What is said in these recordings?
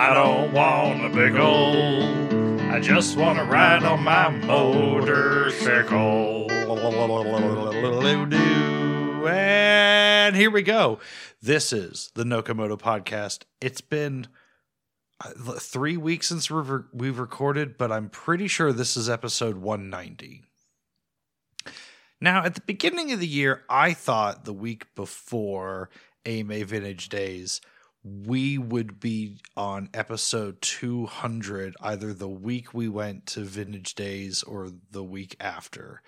I don't want a big old. I just want to ride on my motorcycle. And here we go. This is the Nocomoto podcast. It's been uh, three weeks since we've, re- we've recorded, but I'm pretty sure this is episode 190. Now, at the beginning of the year, I thought the week before AMA Vintage Days, we would be on episode 200 either the week we went to Vintage Days or the week after.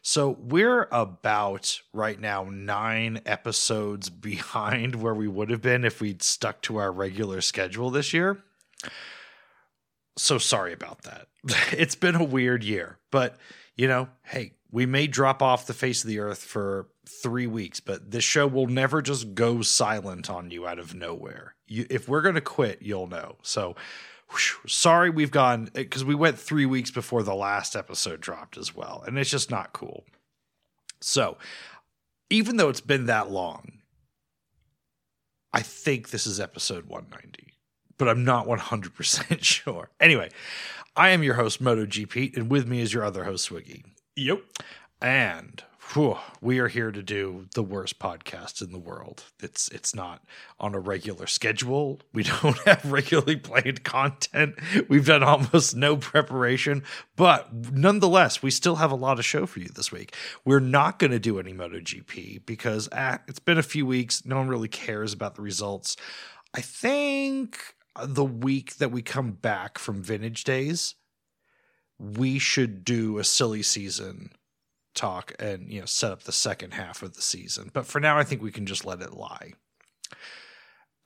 So we're about right now nine episodes behind where we would have been if we'd stuck to our regular schedule this year. So sorry about that. It's been a weird year, but you know, hey, we may drop off the face of the earth for three weeks, but this show will never just go silent on you out of nowhere. You, if we're going to quit, you'll know. So, sorry we've gone because we went three weeks before the last episode dropped as well, and it's just not cool. So, even though it's been that long, I think this is episode 190, but I'm not 100% sure. Anyway, I am your host, MotoGP, and with me is your other host, Swiggy. Yep. And whew, we are here to do the worst podcast in the world. It's it's not on a regular schedule. We don't have regularly planned content. We've done almost no preparation, but nonetheless, we still have a lot of show for you this week. We're not going to do any MotoGP because ah, it's been a few weeks. No one really cares about the results. I think the week that we come back from Vintage Days, we should do a silly season talk and you know set up the second half of the season. But for now, I think we can just let it lie.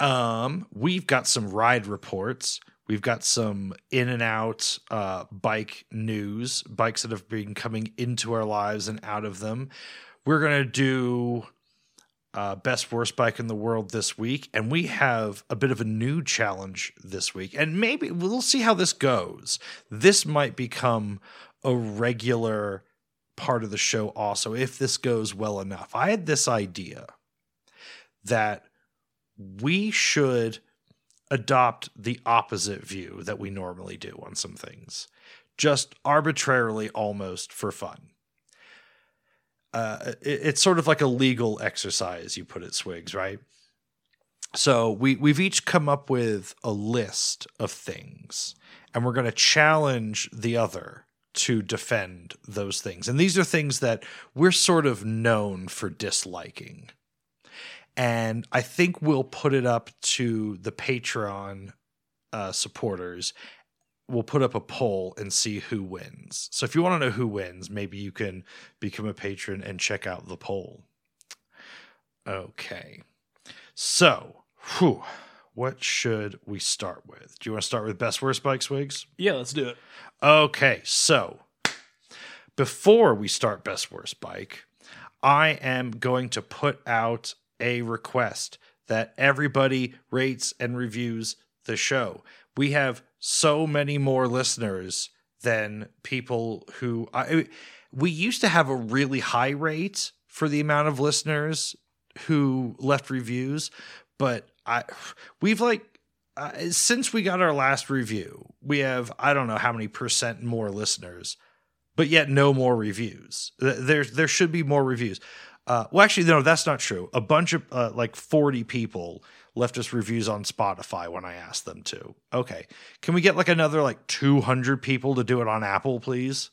Um, we've got some ride reports. We've got some in and out uh, bike news, bikes that have been coming into our lives and out of them. We're gonna do uh, best worst bike in the world this week, and we have a bit of a new challenge this week, and maybe we'll see how this goes. This might become a regular part of the show also if this goes well enough. I had this idea that we should adopt the opposite view that we normally do on some things, just arbitrarily almost for fun. Uh, it, it's sort of like a legal exercise, you put it, Swigs, right? So we we've each come up with a list of things, and we're going to challenge the other to defend those things. And these are things that we're sort of known for disliking. And I think we'll put it up to the Patreon uh, supporters. We'll put up a poll and see who wins. So if you want to know who wins, maybe you can become a patron and check out the poll. Okay. So, whew, what should we start with? Do you want to start with best worst bike swigs? Yeah, let's do it. Okay, so before we start best worst bike, I am going to put out a request that everybody rates and reviews the show. We have so many more listeners than people who I, we used to have a really high rate for the amount of listeners who left reviews, but I we've like uh, since we got our last review, we have I don't know how many percent more listeners, but yet no more reviews. There there should be more reviews. Uh, well, actually, no, that's not true. A bunch of uh, like forty people left us reviews on Spotify when I asked them to. Okay, can we get like another like two hundred people to do it on Apple, please?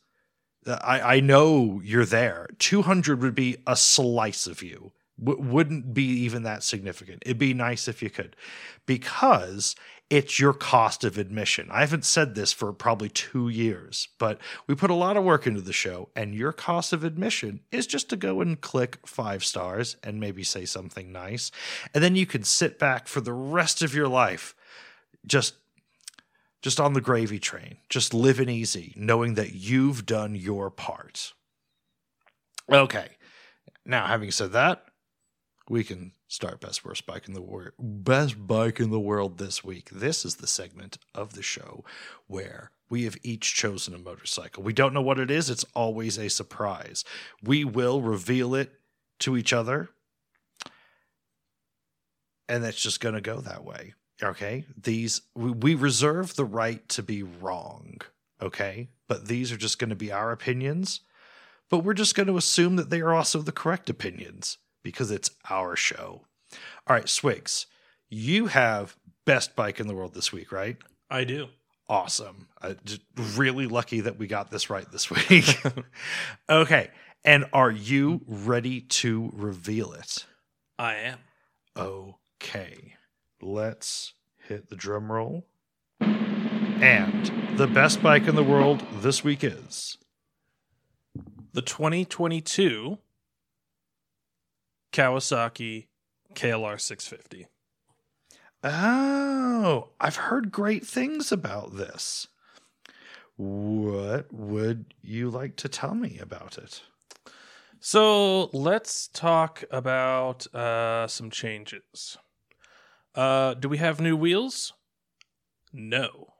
Uh, I I know you're there. Two hundred would be a slice of you w- wouldn't be even that significant. It'd be nice if you could, because it's your cost of admission. I haven't said this for probably two years, but we put a lot of work into the show, and your cost of admission is just to go and click five stars and maybe say something nice. And then you can sit back for the rest of your life just just on the gravy train, just living easy, knowing that you've done your part. Okay. Now, having said that, we can start best worst bike in the world best bike in the world this week this is the segment of the show where we have each chosen a motorcycle we don't know what it is it's always a surprise we will reveal it to each other and it's just going to go that way Okay. These, we, we reserve the right to be wrong. Okay. But these are just going to be our opinions. But we're just going to assume that they are also the correct opinions because it's our show. All right, Swigs, you have best bike in the world this week, right? I do. Awesome. Uh, just really lucky that we got this right this week. okay. And are you ready to reveal it? I am. Okay. Let's hit the drum roll. And the best bike in the world this week is The 2022 Kawasaki KLR 650. Oh, I've heard great things about this. What would you like to tell me about it? So let's talk about uh, some changes. Uh, do we have new wheels? No.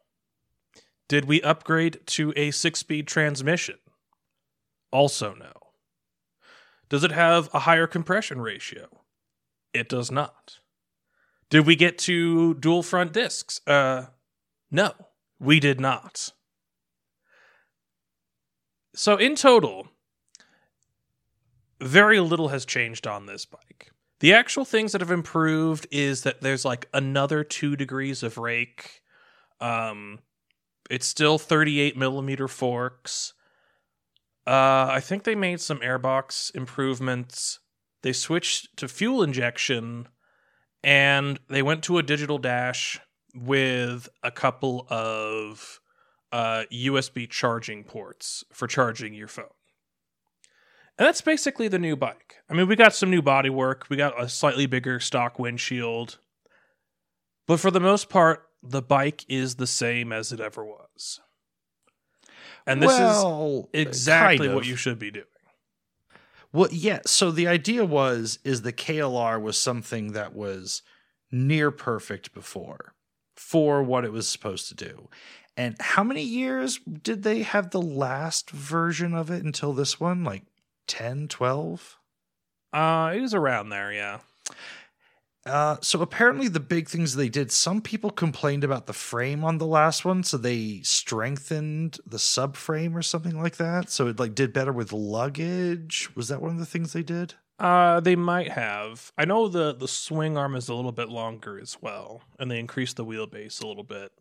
Did we upgrade to a six speed transmission? Also, no. Does it have a higher compression ratio? It does not. Did we get to dual front discs? Uh, no, we did not. So, in total, very little has changed on this bike. The actual things that have improved is that there's like another two degrees of rake. Um, it's still 38 millimeter forks. Uh, I think they made some airbox improvements. They switched to fuel injection and they went to a digital dash with a couple of uh, USB charging ports for charging your phone. And that's basically the new bike. I mean, we got some new bodywork, we got a slightly bigger stock windshield. But for the most part, the bike is the same as it ever was. And this well, is exactly kind what you should be doing. Well, yeah. So the idea was is the KLR was something that was near perfect before for what it was supposed to do. And how many years did they have the last version of it until this one? Like 10, 12? Uh, it was around there, yeah. Uh, so apparently the big things they did, some people complained about the frame on the last one, so they strengthened the subframe or something like that. So it like did better with luggage. Was that one of the things they did? Uh, they might have. I know the the swing arm is a little bit longer as well, and they increased the wheelbase a little bit.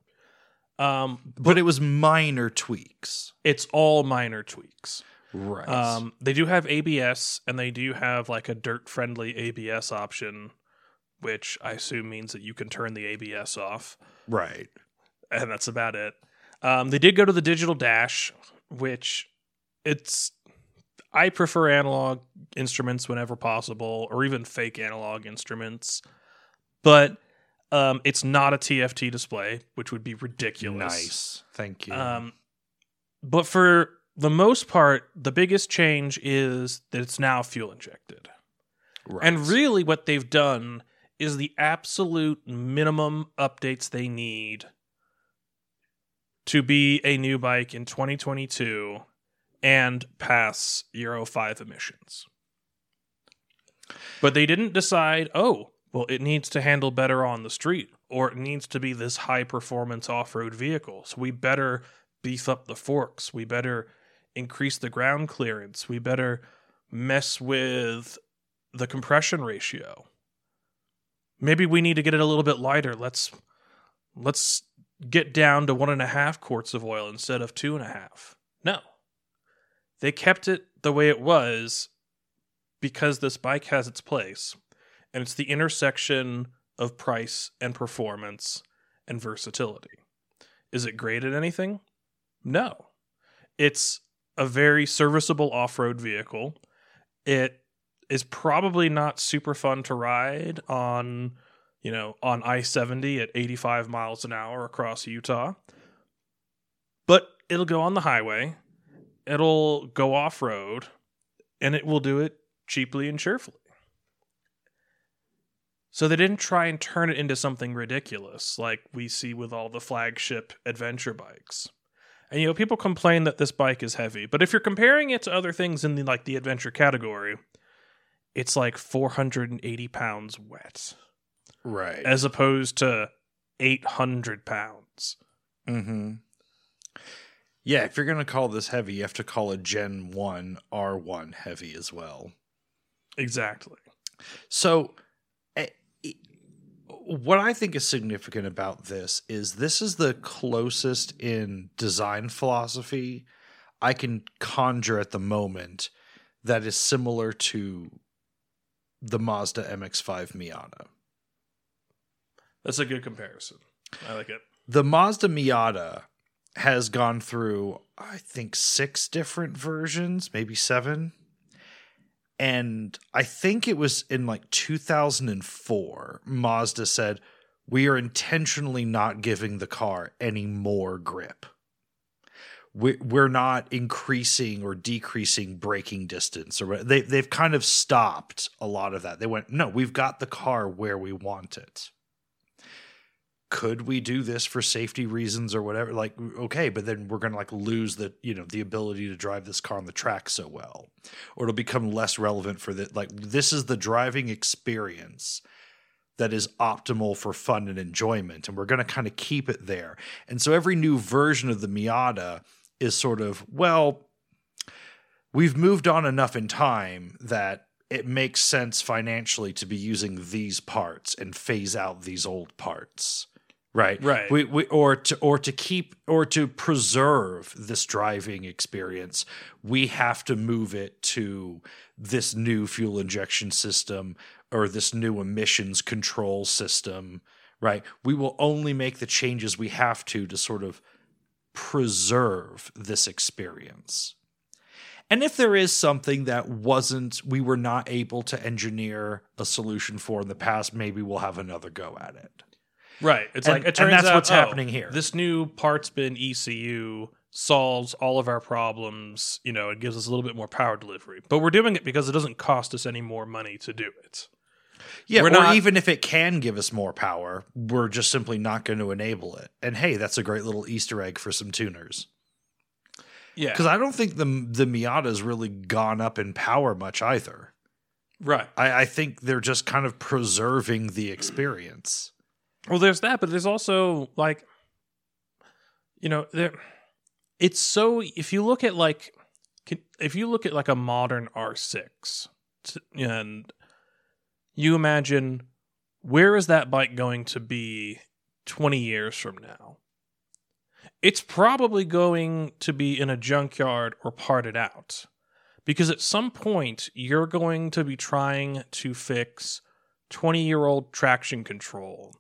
Um, But it was minor tweaks. it's all minor tweaks. Right. Um, they do have ABS, and they do have like a dirt friendly ABS option, which I assume means that you can turn the ABS off, right. and that's about it. Um, they did go to the digital dash, which it's I prefer analog instruments whenever possible, or even fake analog instruments, but um, it's not a TFT display, which would be ridiculous. Nice. Thank you. Um, but for the most part, the biggest change is that it's now fuel injected. right. And really, what they've done is the absolute minimum updates they need to be a new bike in 2022 and pass Euro 5 emissions. But they didn't decide, oh, well, it needs to handle better on the street, or it needs to be this high performance off road vehicle. So we better beef up the forks. We better increase the ground clearance. We better mess with the compression ratio. Maybe we need to get it a little bit lighter. Let's let's get down to one and a half quarts of oil instead of two and a half. No. They kept it the way it was because this bike has its place. And it's the intersection of price and performance and versatility. Is it great at anything? No. It's a very serviceable off road vehicle. It is probably not super fun to ride on, you know, on I 70 at 85 miles an hour across Utah. But it'll go on the highway, it'll go off road, and it will do it cheaply and cheerfully. So they didn't try and turn it into something ridiculous like we see with all the flagship adventure bikes. And you know, people complain that this bike is heavy, but if you're comparing it to other things in the like the adventure category, it's like 480 pounds wet, right. as opposed to 800 pounds. Mm-hmm. Yeah, if you're going to call this heavy, you have to call a Gen 1 R1 heavy as well. Exactly. So, eh, what I think is significant about this is this is the closest in design philosophy I can conjure at the moment that is similar to the Mazda MX5 Miata. That's a good comparison. I like it. The Mazda Miata has gone through, I think, six different versions, maybe seven. And I think it was in like 2004, Mazda said, We are intentionally not giving the car any more grip. We're not increasing or decreasing braking distance, or they, they've kind of stopped a lot of that. They went, No, we've got the car where we want it. Could we do this for safety reasons or whatever? Like okay but then we're going to like lose the you know the ability to drive this car on the track so well or it'll become less relevant for the like this is the driving experience that is optimal for fun and enjoyment and we're going to kind of keep it there. And so every new version of the miata is sort of well we've moved on enough in time that it makes sense financially to be using these parts and phase out these old parts right Right. we, we or to or to keep or to preserve this driving experience we have to move it to this new fuel injection system or this new emissions control system right we will only make the changes we have to to sort of preserve this experience and if there is something that wasn't we were not able to engineer a solution for in the past maybe we'll have another go at it Right. It's And- like it and turns that's out what's oh, happening here. This new parts bin ECU solves all of our problems. You know, it gives us a little bit more power delivery, but we're doing it because it doesn't cost us any more money to do it. Yeah, We're or not- even if it can give us more power, we're just simply not going to enable it. And hey, that's a great little Easter egg for some tuners. Yeah. Because I don't think the the Miata's really gone up in power much either. Right. I, I think they're just kind of preserving the experience. Well, there's that, but there's also like, you know, there. It's so if you look at like, can- if you look at like a modern R6, and you imagine where is that bike going to be 20 years from now? It's probably going to be in a junkyard or parted out. Because at some point, you're going to be trying to fix 20 year old traction control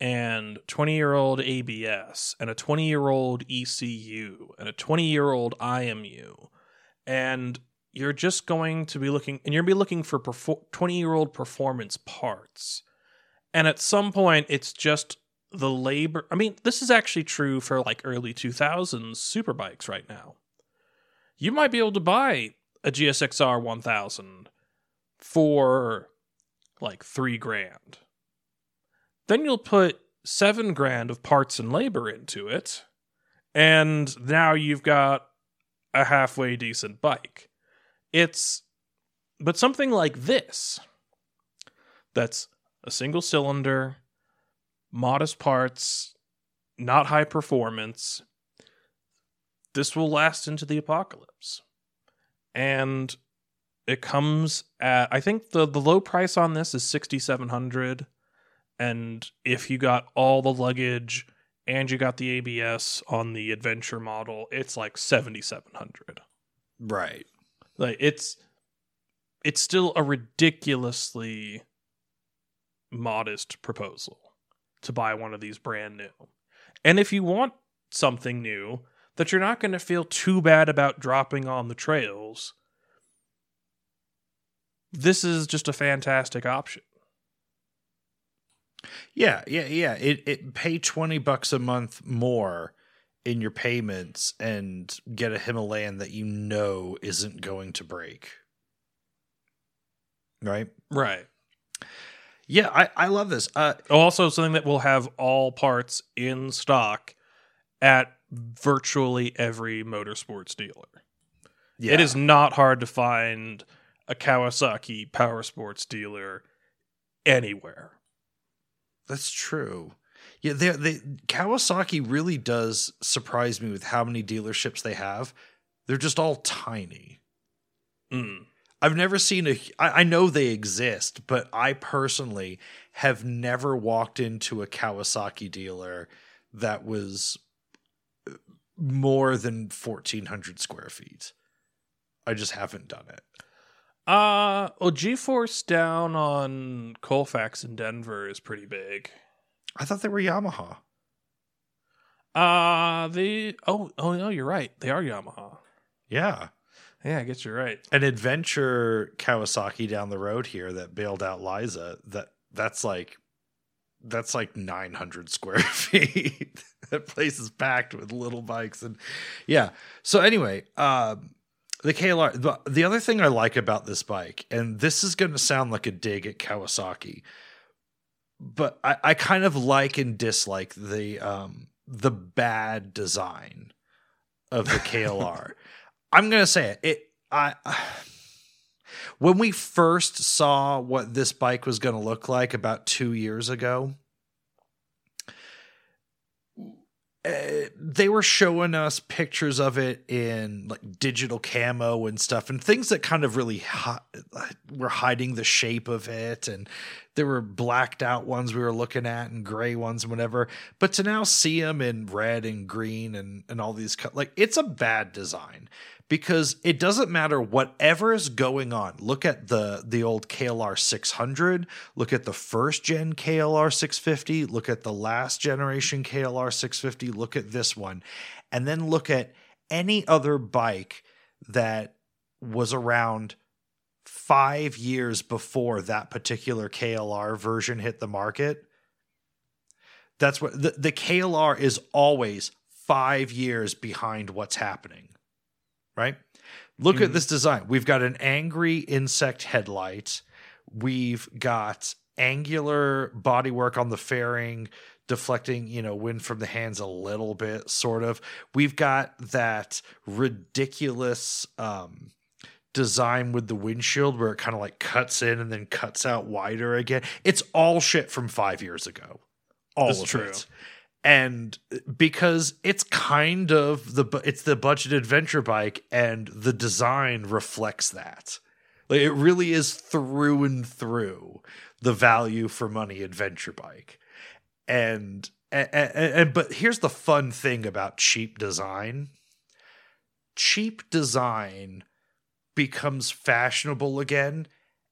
and 20 year old ABS and a 20 year old ECU and a 20 year old IMU. And you're just going to be looking, and you're be looking for 20 year old performance parts. And at some point, it's just the labor. I mean, this is actually true for like early 2000s superbikes right now. You might be able to buy a GSXR 1000 for like three grand. Then you'll put seven grand of parts and labor into it, and now you've got a halfway decent bike. It's, but something like this that's a single cylinder, modest parts, not high performance. This will last into the apocalypse. And it comes at I think the the low price on this is 6700 and if you got all the luggage and you got the ABS on the adventure model, it's like 7700. Right. Like it's it's still a ridiculously modest proposal to buy one of these brand new. And if you want something new that you're not going to feel too bad about dropping on the trails, this is just a fantastic option. Yeah, yeah, yeah. It it pay twenty bucks a month more in your payments and get a Himalayan that you know isn't going to break. Right? Right. Yeah, I, I love this. Uh Also, something that will have all parts in stock at virtually every motorsports dealer. yeah. It is not hard to find a Kawasaki power sports dealer anywhere. That's true. Yeah, they Kawasaki really does surprise me with how many dealerships they have. They're just all tiny. Mm. I've never seen a. I, I know they exist, but I personally have never walked into a Kawasaki dealer that was more than fourteen hundred square feet. I just haven't done it. Uh, well, G-Force down on Colfax in Denver is pretty big. I thought they were Yamaha. Uh, the oh oh no, you're right. They are Yamaha. Yeah, Yeah, I guess you're right. an adventure Kawasaki down the road here that bailed out Liza. That that's like that's like 900 square feet. that place is packed with little bikes and yeah. So anyway, um, the KLR. The, the other thing I like about this bike, and this is going to sound like a dig at Kawasaki, but I, I kind of like and dislike the um, the bad design of the KLR. I'm gonna say it. It I when we first saw what this bike was gonna look like about two years ago, they were showing us pictures of it in like digital camo and stuff, and things that kind of really hi- were hiding the shape of it, and there were blacked out ones we were looking at and gray ones and whatever. But to now see them in red and green and and all these co- like it's a bad design because it doesn't matter whatever is going on. Look at the the old KLR 600, look at the first gen KLR 650, look at the last generation KLR 650, look at this one, and then look at any other bike that was around 5 years before that particular KLR version hit the market. That's what the, the KLR is always 5 years behind what's happening right? Look at Mhm. this design. We've got an angry insect headlight. We've got angular bodywork on the fairing, deflecting, you know, wind from the hands a little bit, sort of. We've got that ridiculous um design with the windshield where it kind of like cuts in and then cuts out wider again. It's all shit from five years ago. All That's of true. it and because it's kind of the it's the budget adventure bike and the design reflects that. Like it really is through and through the value for money adventure bike. And and, and but here's the fun thing about cheap design. Cheap design becomes fashionable again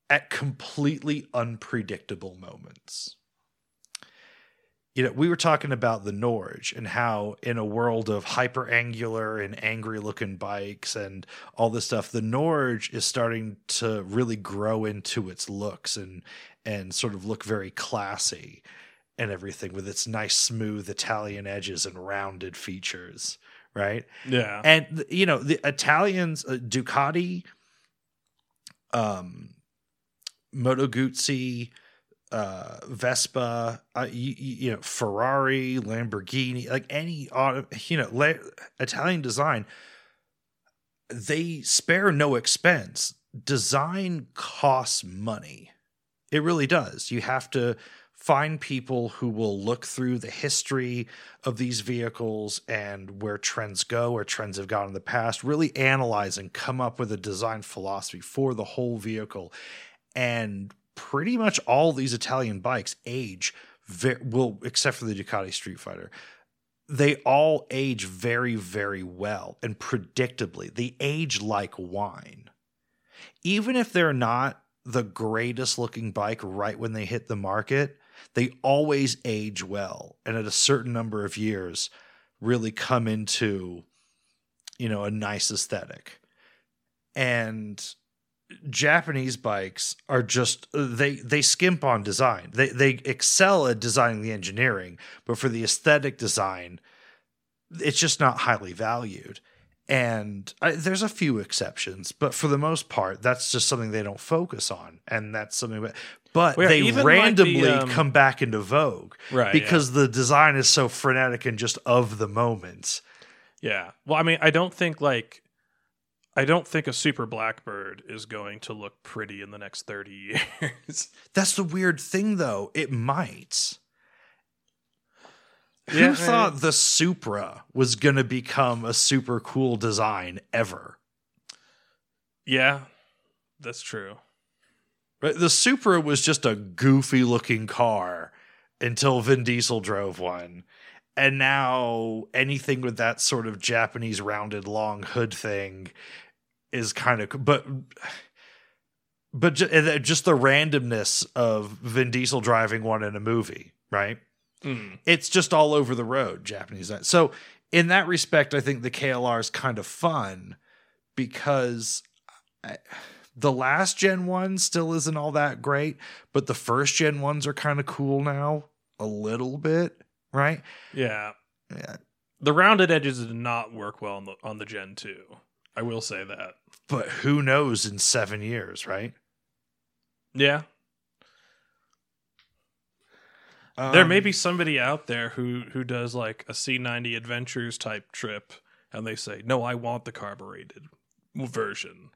at completely unpredictable moments you know, we were talking about the Norge and how in a world of hyper angular and angry looking bikes and all this stuff, the Norge is starting to really grow into its looks and and sort of look very classy and everything with its nice smooth Italian edges and rounded features, right? Yeah. And you know, the Italians, uh, Ducati, um, Moto Guzzi, uh, Vespa, uh, you, you know, Ferrari, Lamborghini, like any auto, you know, Italian design, they spare no expense. Design costs money. It really does. You have to find people who will look through the history of these vehicles and where trends go or trends have gone in the past, really analyze and come up with a design philosophy for the whole vehicle. And pretty much all these Italian bikes age very well, except for the Ducati Street Fighter. They all age very, very well and predictably. They age like wine. Even if they're not the greatest looking bike right when they hit the market, they always age well. And at a certain number of years, really come into, you know, a nice aesthetic. And Japanese bikes are just they they skimp on design. They they excel at designing the engineering, but for the aesthetic design, it's just not highly valued. And I, there's a few exceptions, but for the most part, that's just something they don't focus on, and that's something. But, but Well, yeah, they even like the, randomly um, come back into vogue Right. because the design is so frenetic and just of the moment. yeah. yeah. Well, I mean, I don't think like I don't think a Super Blackbird is going to look pretty in the next 30 years. That's the weird thing, though. It might. Who thought the Supra was going to become a super cool design ever? Yeah, that's true. Right? The Supra was just a goofy looking car until Vin Diesel drove one. And now anything with that sort of Japanese rounded long hood thing is kind of but but ju- just the randomness of Vin Diesel driving one in a movie, right? Mm. it's just all over the road japanese so in that respect i think the klr is kind of fun because I, the last gen one still isn't all that great but the first gen ones are kind of cool now a little bit right Yeah. yeah. The rounded edges did not work well on the on the Gen 2. I will say that. But who knows in seven years right Yeah. there Um, may be somebody out there who who does like a C90 adventures type trip and they say, "No, I want the carbureted version."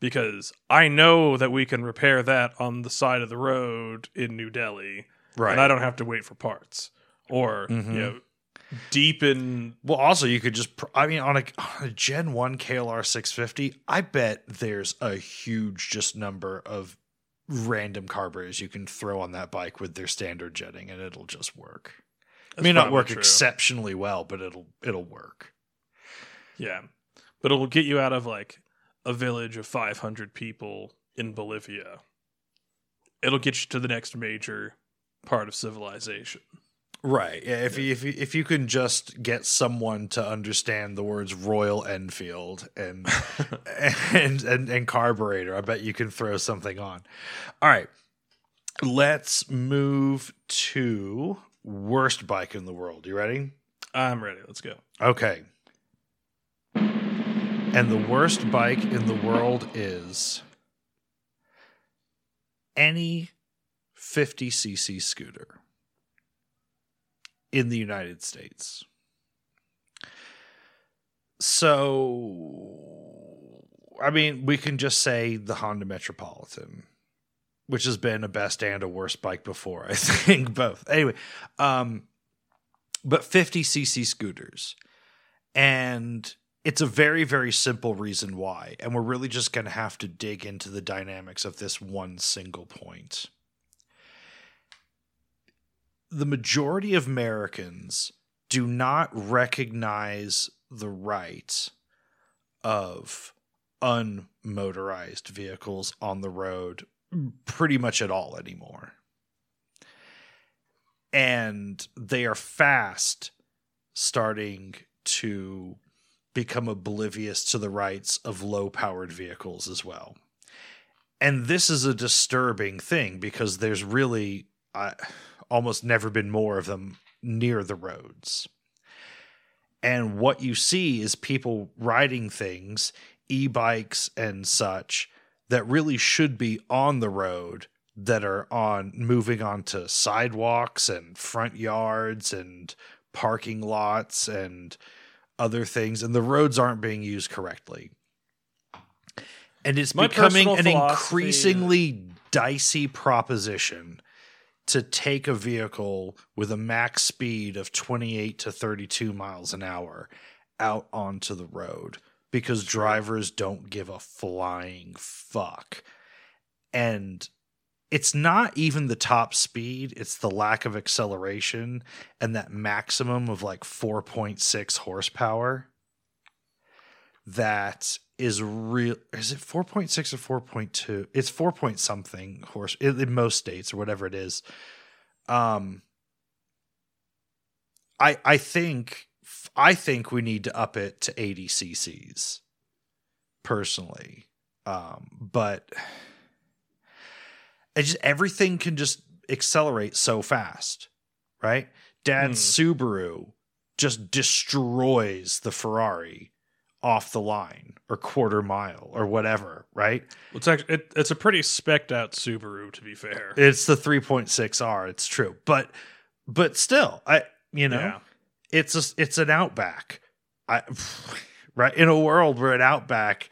Because I know that we can repair that on the side of the road in New Delhi, right and I don't have to wait for parts. Or Mhm. you know, deep in Well, also you could just. I mean, on a, on a Gen One KLR 650, I bet there's a huge just number of random carburetors you can throw on that bike with their standard jetting, and it'll just work. It may not work true. exceptionally well, but it'll it'll work. Yeah. But it'll get you out of like a village of 500 people in Bolivia. It'll get you to the next major part of civilization. Right. Yeah. If you, if you, if you can just get someone to understand the words Royal Enfield and and, and and carburetor, I bet you can throw something on. All right. Let's move to worst bike in the world. You ready? I'm ready. Let's go. Okay. And the worst bike in the world is any 50cc scooter in the United States. So, I mean, we can just say the Honda Metropolitan, which has been a best and a worst bike before, I think, both. Anyway, um, but 50cc scooters. And it's a very, very simple reason why. And we're really just going to have to dig into the dynamics of this one single point. The majority of Americans do not recognize the right of unmotorized vehicles on the road pretty much at all anymore. And they are fast starting to become oblivious to the rights of low powered vehicles as well. And this is a disturbing thing because there's really uh, almost never been more of them near the roads. And what you see is people riding things, e bikes and such, that really should be on the road that are on moving onto sidewalks and front yards and parking lots and other things and the roads aren't being used correctly and it's My becoming an increasingly dicey proposition to take a vehicle with a max speed of 28 to 32 miles an hour out onto the road because drivers don't give a flying fuck. And it's not even the top speed it's the lack of acceleration and that maximum of like 4.6 horsepower that is real is it 4.6 or 4.2 it's 4 point something horse in, most states or whatever it is. Um i i think i think we need to up it to 80 cc's personally. Um but it just everything can just accelerate so fast right? Dad's subaru just destroys the ferrari off the line or quarter mile or whatever right? It's actually it, it's a pretty specked out Subaru to be fair. it's the 3.6r it's true. But but still i you know Yeah. it's a, it's an outback. I right? In a world where an outback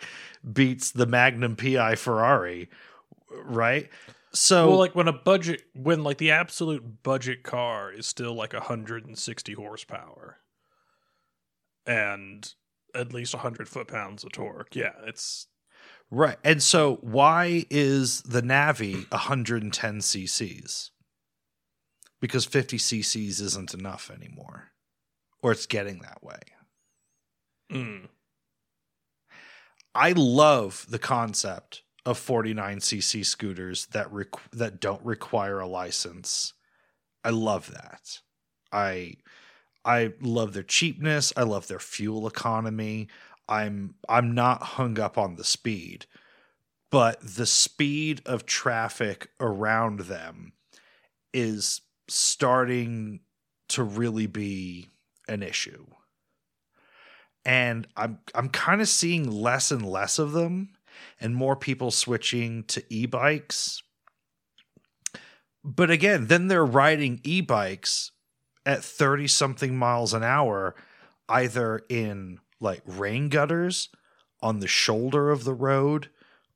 beats the magnum pi ferrari right? So well, like when a budget, when like the absolute budget car is still like 160 horsepower and at least 100 foot pounds of torque. Yeah, it's right. And so why is the Navi 110 cc's? Because 50 cc's isn't enough anymore. Or it's getting that way. mm, I love the concept of 49cc scooters that requ- that don't require a license. I love that. I I love their cheapness, I love their fuel economy. I'm I'm not hung up on the speed, but the speed of traffic around them is starting to really be an issue. And I'm I'm kind of seeing less and less of them and more people switching to e-bikes. But again, then they're riding e-bikes at 30 something miles an hour either in like rain gutters on the shoulder of the road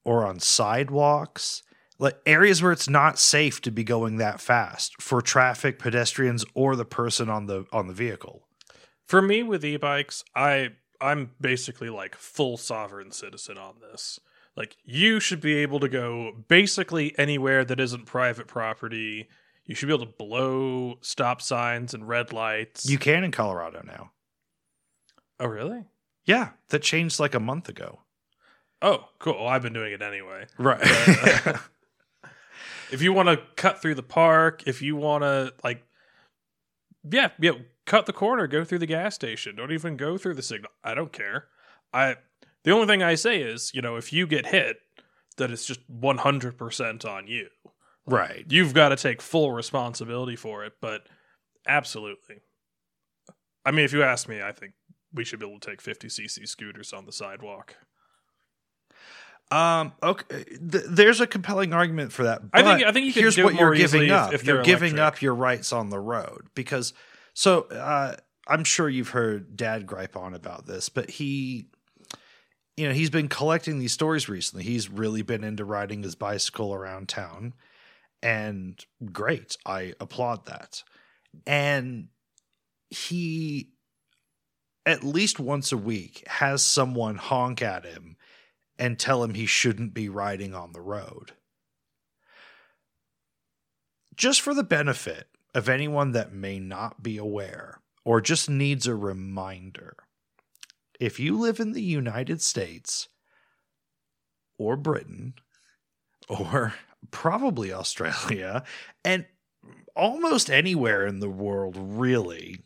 or on sidewalks like areas where it's not safe to be going that fast for traffic pedestrians or the person on the on the vehicle for me with e-bikes, I I'm basically like full sovereign citizen on this. Like you should be able to go basically anywhere that isn't private property. You should be able to blow stop signs and red lights. you can in colorado now oh really? yeah that changed like a month ago Oh, cool. Well, I've been doing it anyway. right If you want to cut through the park, if you want to like, yeah, yeah, cut the corner, go through the gas station. Don't even go through the signal. I don't care. I the only thing I say is, you know, if you get hit, that it's just one hundred percent on you. Right You've got to take full responsibility for it. But absolutely, I mean, if you ask me, I think we should be able to take fifty cc scooters on the sidewalk. Um. Okay. Th- there's a compelling argument for that. I think- I think you can here's do it what you're more easily giving if- up. if you're they're giving electric. up your rights on the road because. So uh, I'm sure you've heard Dad gripe on about this, but he, you know, he's been collecting these stories recently. He's really been into riding his bicycle around town, and great. I applaud that. And he, at least once a week, has someone honk at him and tell him he shouldn't be riding on the road. Just for the benefit of anyone that may not be aware or just needs a reminder, if you live in the United States or Britain or probably Australia and almost anywhere in the world, really,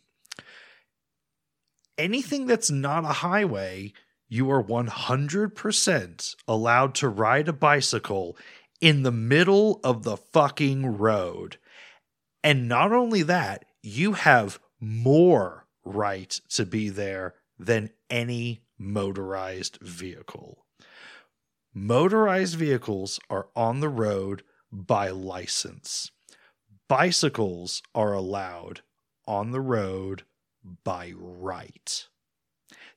anything that's not a highway you are 100% allowed to ride a bicycle in the middle of the fucking road. And not only that, you have more right to be there than any motorized vehicle. Motorized vehicles are on the road by license. Bicycles are allowed on the road by right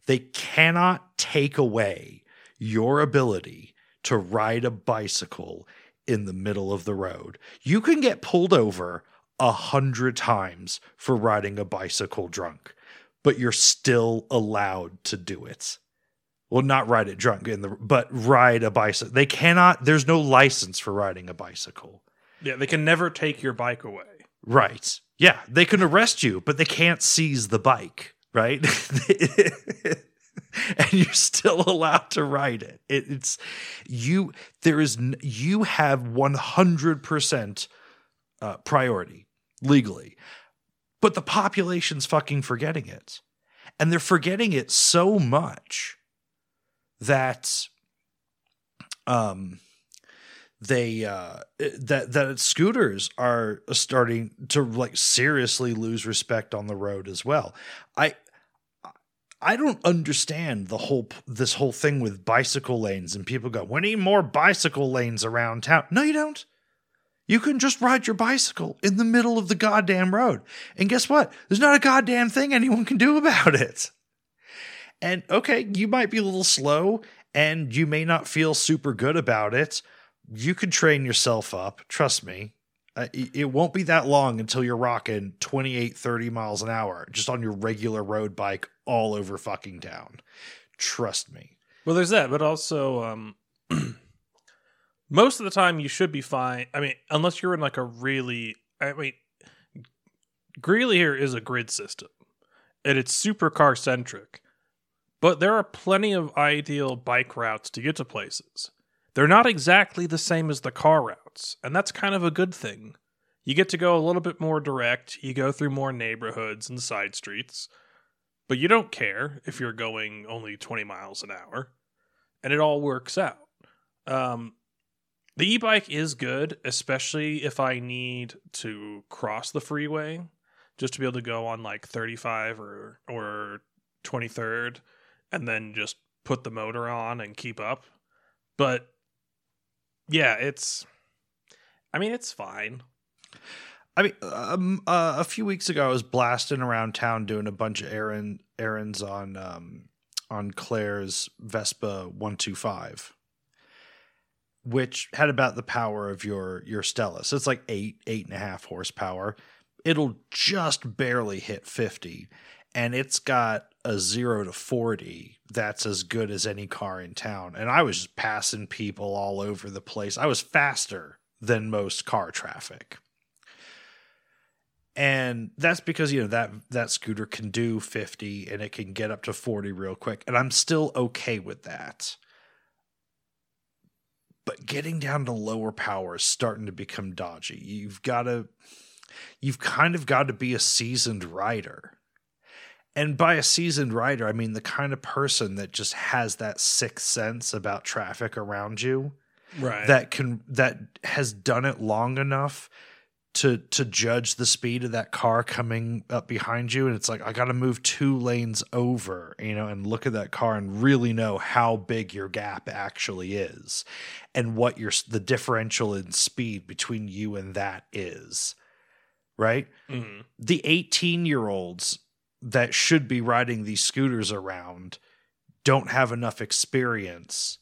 they cannot take away your ability to ride a bicycle in the middle of the road. You can get pulled over a hundred times for riding a bicycle drunk, but you're still allowed to do it. Well, not ride it drunk in the, but ride a bicycle. They cannot. There's no license for riding a bicycle. Yeah, they can never take your bike away. Right. Yeah, they can arrest you, but they can't seize the bike, right? and you're still allowed to ride it. it. It's you there is you have 100% uh, priority legally. But the population's fucking forgetting it. And they're forgetting it so much that um they uh that that scooters are starting to like seriously lose respect on the road as well. I i don't understand the whole this whole thing with bicycle lanes and people go we need more bicycle lanes around town. No you don't. You can just ride your bicycle in the middle of the goddamn road. And guess what? There's not a goddamn thing anyone can do about it and okay you might be a little slow and you may not feel super good about it you can train yourself up. Trust me. Uh, it, won't be that long until you're rocking 28, 30 miles an hour just on your regular road bike all over fucking town. Trust me. Well, there's that, but also, um, most of the time you should be fine. I mean, unless you're in like a really, I mean, Greeley here is a grid system, and it's super car centric. But there are plenty of ideal bike routes to get to places. They're not exactly the same as the car routes, and that's kind of a good thing. You get to go a little bit more direct, you go through more neighborhoods and side streets, but you don't care if you're going only 20 miles an hour, and it all works out. Um, the e bike is good, especially if I need to cross the freeway just to be able to go on like 35 or, or 23rd and then just put the motor on and keep up. But yeah, it's. I mean, it's fine. I mean, um, uh, a few weeks ago, I was blasting around town doing a bunch of errand errands on um, on Claire's Vespa one two five, which had about the power of your your Stella. So it's like eight eight and a half horsepower. It'll just barely hit fifty, and it's got a zero to 40 that's as good as any car in town. And I was just passing people all over the place. I was faster than most car traffic. And that's because you know that that scooter can do 50 and it can get up to 40 real quick and I'm still okay with that. But getting down to lower power is starting to become dodgy. You've got to you've kind of got to be a seasoned rider and by a seasoned rider, I mean the kind of person that just has that sixth sense about traffic around you. Right. That can that has done it long enough to to judge the speed of that car coming up behind you and it's like I got to move two lanes over, you know, and look at that car and really know how big your gap actually is and what your the differential in speed between you and that is. Right? Mhm. The 18-year-olds that should be riding these scooters around don't have enough experience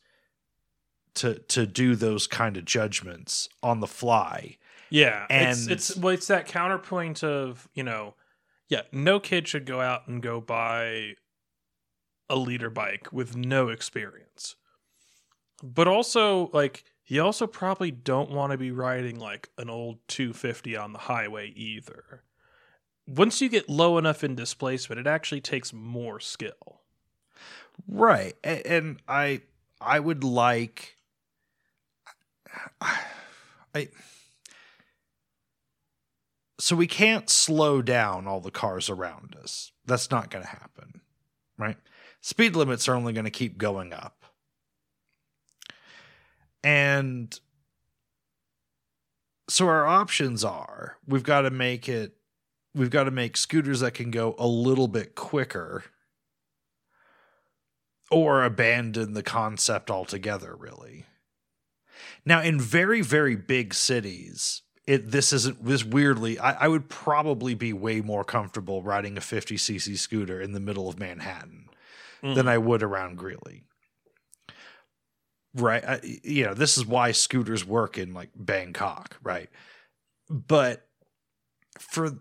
to to do those kind of judgments on the fly. Yeah, it's And- it's well, it's that counterpoint of you know, yeah, no kid should go out and go buy a liter bike with no experience, but also like you also probably don't want to be riding like an old 250 on the highway either. Once you get low enough in displacement, it actually takes more skill. Right. And I I would like I so we can't slow down all the cars around us. That's not going to happen. Right? Speed limits are only going to keep going up. And so our options are we've got to make it we've got to make scooters that can go a little bit quicker or abandon the concept altogether really. Now in very very big cities it this isn't this weirdly I, I would probably be way more comfortable riding a 50cc scooter in the middle of manhattan mm. than i would around greeley. Right I, you know this is why scooters work in like bangkok right? But for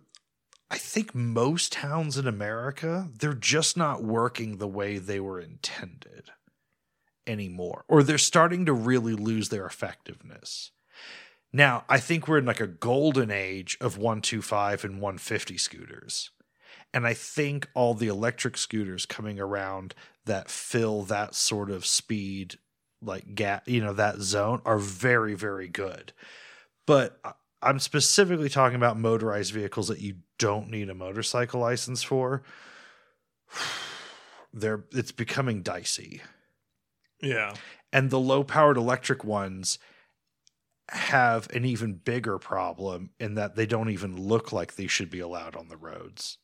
I think most towns in America, they're just not working the way they were intended anymore, or they're starting to really lose their effectiveness. Now, I think we're in like a golden age of 125 and 150 scooters. And I think all the electric scooters coming around that fill that sort of speed, like gap, you know, that zone are very, very good. But I- I'm specifically talking about motorized vehicles that you don't need a motorcycle license for. They're it's becoming dicey. Yeah. And the low powered electric ones have an even bigger problem in that they don't even look like they should be allowed on the roads.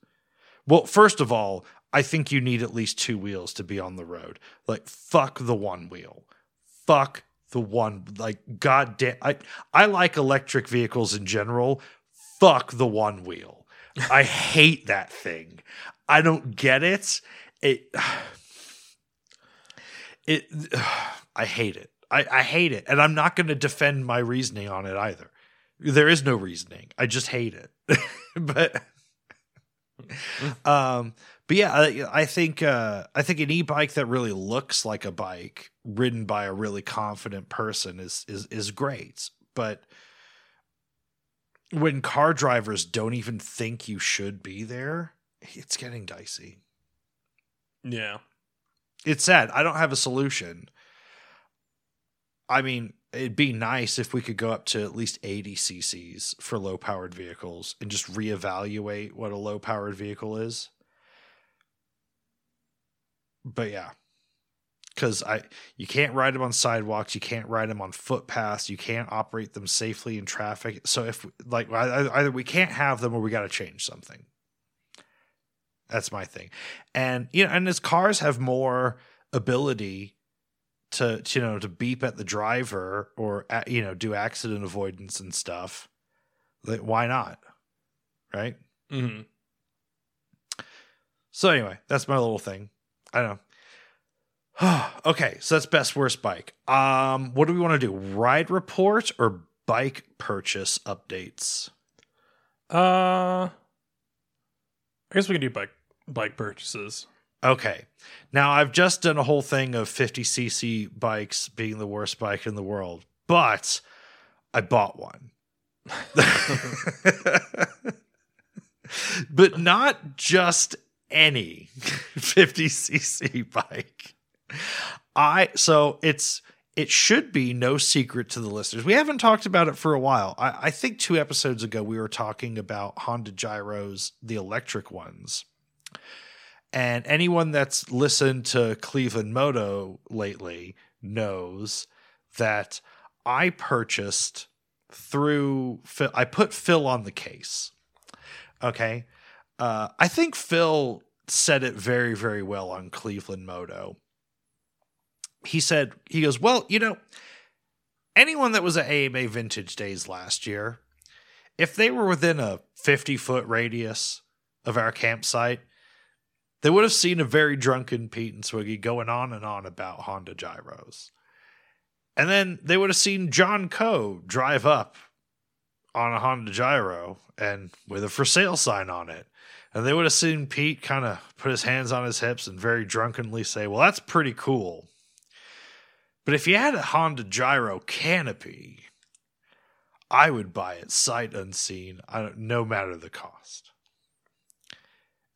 Well, first of all, I think you need at least two wheels to be on the road. Like fuck the one wheel. Fuck the one like goddamn I I like electric vehicles in general. Fuck the one wheel. I hate that thing. I don't get it. It it I hate it. I, I hate it, and I'm not going to defend my reasoning on it either. There is no reasoning. I just hate it. but um, but yeah, I, I think uh, I think an e-bike that really looks like a bike ridden by a really confident person is is is great. But when car drivers don't even think you should be there, it's getting dicey. Yeah. It's sad. I don't have a solution. I mean, it'd be nice if we could go up to at least 80 cc's for low powered vehicles and just reevaluate what a low powered vehicle is. But yeah, because I you can't ride them on sidewalks, you can't ride them on footpaths, you can't operate them safely in traffic. So if like either we can't have them or we got to change something. That's my thing, and you know, and as cars have more ability to, to you know to beep at the driver or you know do accident avoidance and stuff, like why not, right? Mm-hmm. So anyway, that's my little thing. I don't know. okay, so that's best worst bike. Um, what do we want to do? Ride report or bike purchase updates? Uh, I guess we can do bike bike purchases. Okay. Now I've just done a whole thing of 50cc bikes being the worst bike in the world, but I bought one. but not just any 50cc bike. I so it's it should be no secret to the listeners. We haven't talked about it for a while. I, I think two episodes ago we were talking about Honda gyros, the electric ones. And anyone that's listened to Cleveland Moto lately knows that I purchased through Phil. I put Phil on the case. Okay. Uh, I think Phil said it very, very well on Cleveland Moto. He said, he goes, Well, you know, anyone that was at AMA Vintage Days last year, if they were within a 50 foot radius of our campsite, they would have seen a very drunken Pete and Swiggy going on and on about Honda gyros. And then they would have seen John Coe drive up on a Honda gyro and with a for sale sign on it. And they would have seen Pete kind of put his hands on his hips and very drunkenly say, Well, that's pretty cool. But if you had a Honda gyro canopy, I would buy it sight unseen, no matter the cost.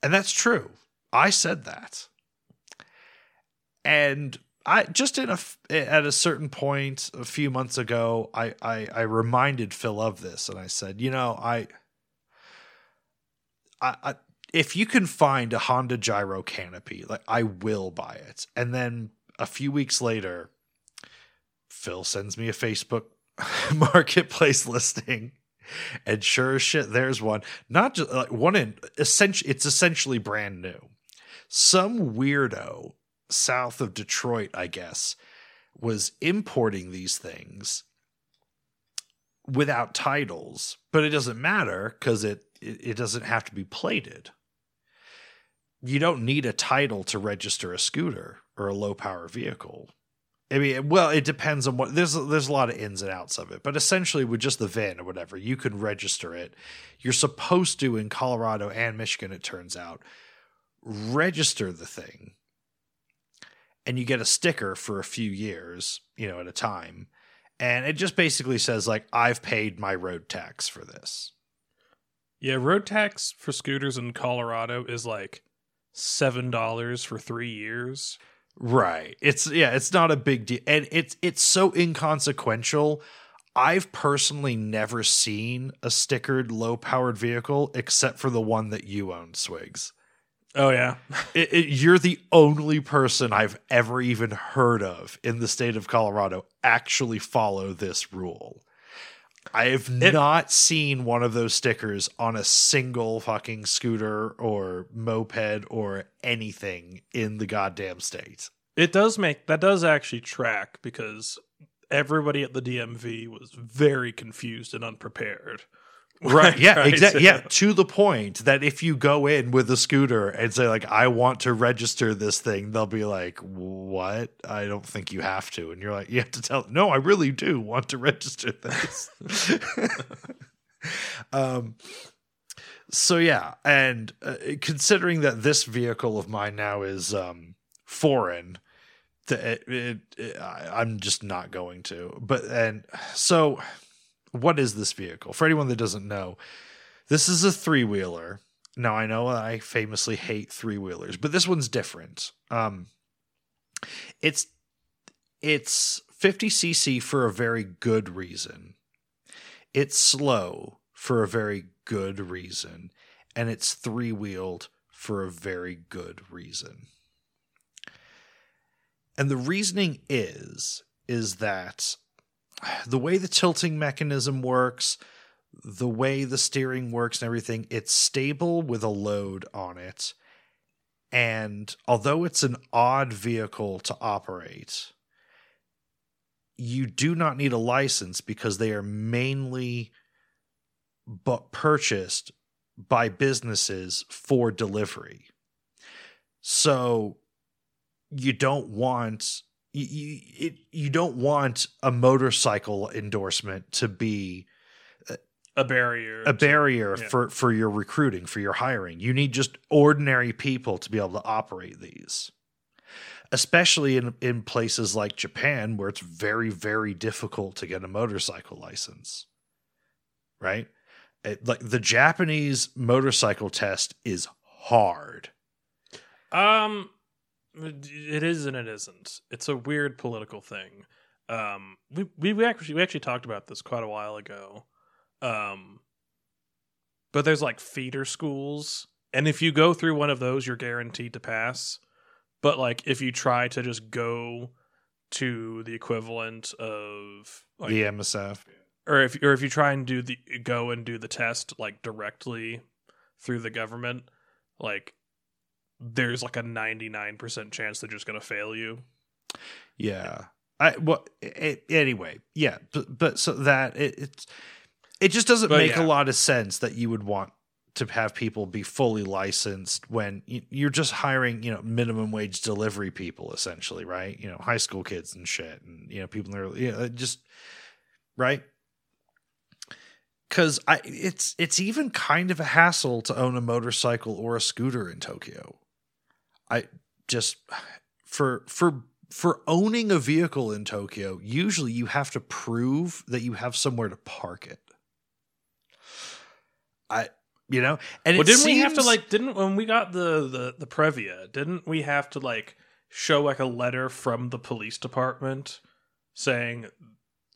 And that's true. I said that. And I just in a at a certain point a few months ago, I, I I reminded Phil of this, and I said, you know, I, I, I if you can find a Honda gyro canopy, like I will buy it. And then a few weeks later, Phil sends me a Facebook marketplace listing and sure as shit there's one not just like one in essentially it's essentially brand new some weirdo south of Detroit, I guess, was importing these things without titles, but it doesn't matter because it, it, it doesn't have to be plated. You don't need a title to register a scooter or a low power vehicle. I mean, well, it depends on what there's there's a lot of ins and outs of it, but essentially with just the VIN or whatever, you can register it. You're supposed to in Colorado and Michigan, it turns out, register the thing and you get a sticker for a few years, you know, at a time. And it just basically says like I've paid my road tax for this. Yeah, road tax for scooters in Colorado is like $7 for 3 years. Right. It's yeah, it's not a big deal. And it's it's so inconsequential. I've personally never seen a stickered low powered vehicle except for the one that you own, Swigs. Oh yeah, it, it, you're the only person I've ever even heard of in the state of Colorado actually follow this rule. I have it, not seen one of those stickers on a single fucking scooter or moped or anything in the goddamn state. It does make that does actually track because everybody at the DMV was very confused and unprepared Right. Yeah. Right. Exactly. Yeah. To the point that if you go in with a scooter and say like, "I want to register this thing," they'll be like, "What? I don't think you have to." And you're like, you have to tell, "No, I really do want to register this." um. So yeah, and uh, considering that this vehicle of mine now is um foreign, the, it, it, it, I, I'm just not going to. But and so what is this vehicle? For anyone that doesn't know, this is a three wheeler. Now I know I famously hate three wheelers, but this one's different. Um, it's it's 50 cc for a very good reason. It's slow for a very good reason, and it's three wheeled for a very good reason. And the reasoning is is that the way the tilting mechanism works, the way the steering works and everything, it's stable with a load on it. And although it's an odd vehicle to operate, you do not need a license because they are mainly but purchased by businesses for delivery. So you don't want you you, it, you don't want a motorcycle endorsement to be a barrier. a barrier for for your recruiting for your hiring. You need just ordinary people to be able to operate these especially in in places like Japan where it's very very difficult to get a motorcycle license right? It- like the Japanese motorcycle test is hard. Um, it is and it isn't. It's a weird political thing. Um, we we, we actually we actually talked about this quite a while ago. Um, but there's like feeder schools, and if you go through one of those, you're guaranteed to pass. But like if you try to just go to the equivalent of like the MSF or if or if you try and do the go and do the test like directly through the government, like there's like a 99% chance they're just going to fail you. Yeah. I well a- anyway, yeah, but, but so that it it's it just doesn't But make yeah. a lot of sense that you would want to have people be fully licensed when you- you're just hiring, you know, minimum wage delivery people essentially, right? You know, high school kids and shit and you know, people in their you know, just right? Cuz I it's it's even kind of a hassle to own a motorcycle or a scooter in Tokyo. I just for for for owning a vehicle in Tokyo, usually you have to prove that you have somewhere to park it. I you know, and well, didn't we have to like didn't when we got the the the Previa, didn't we have to like show like a letter from the police department saying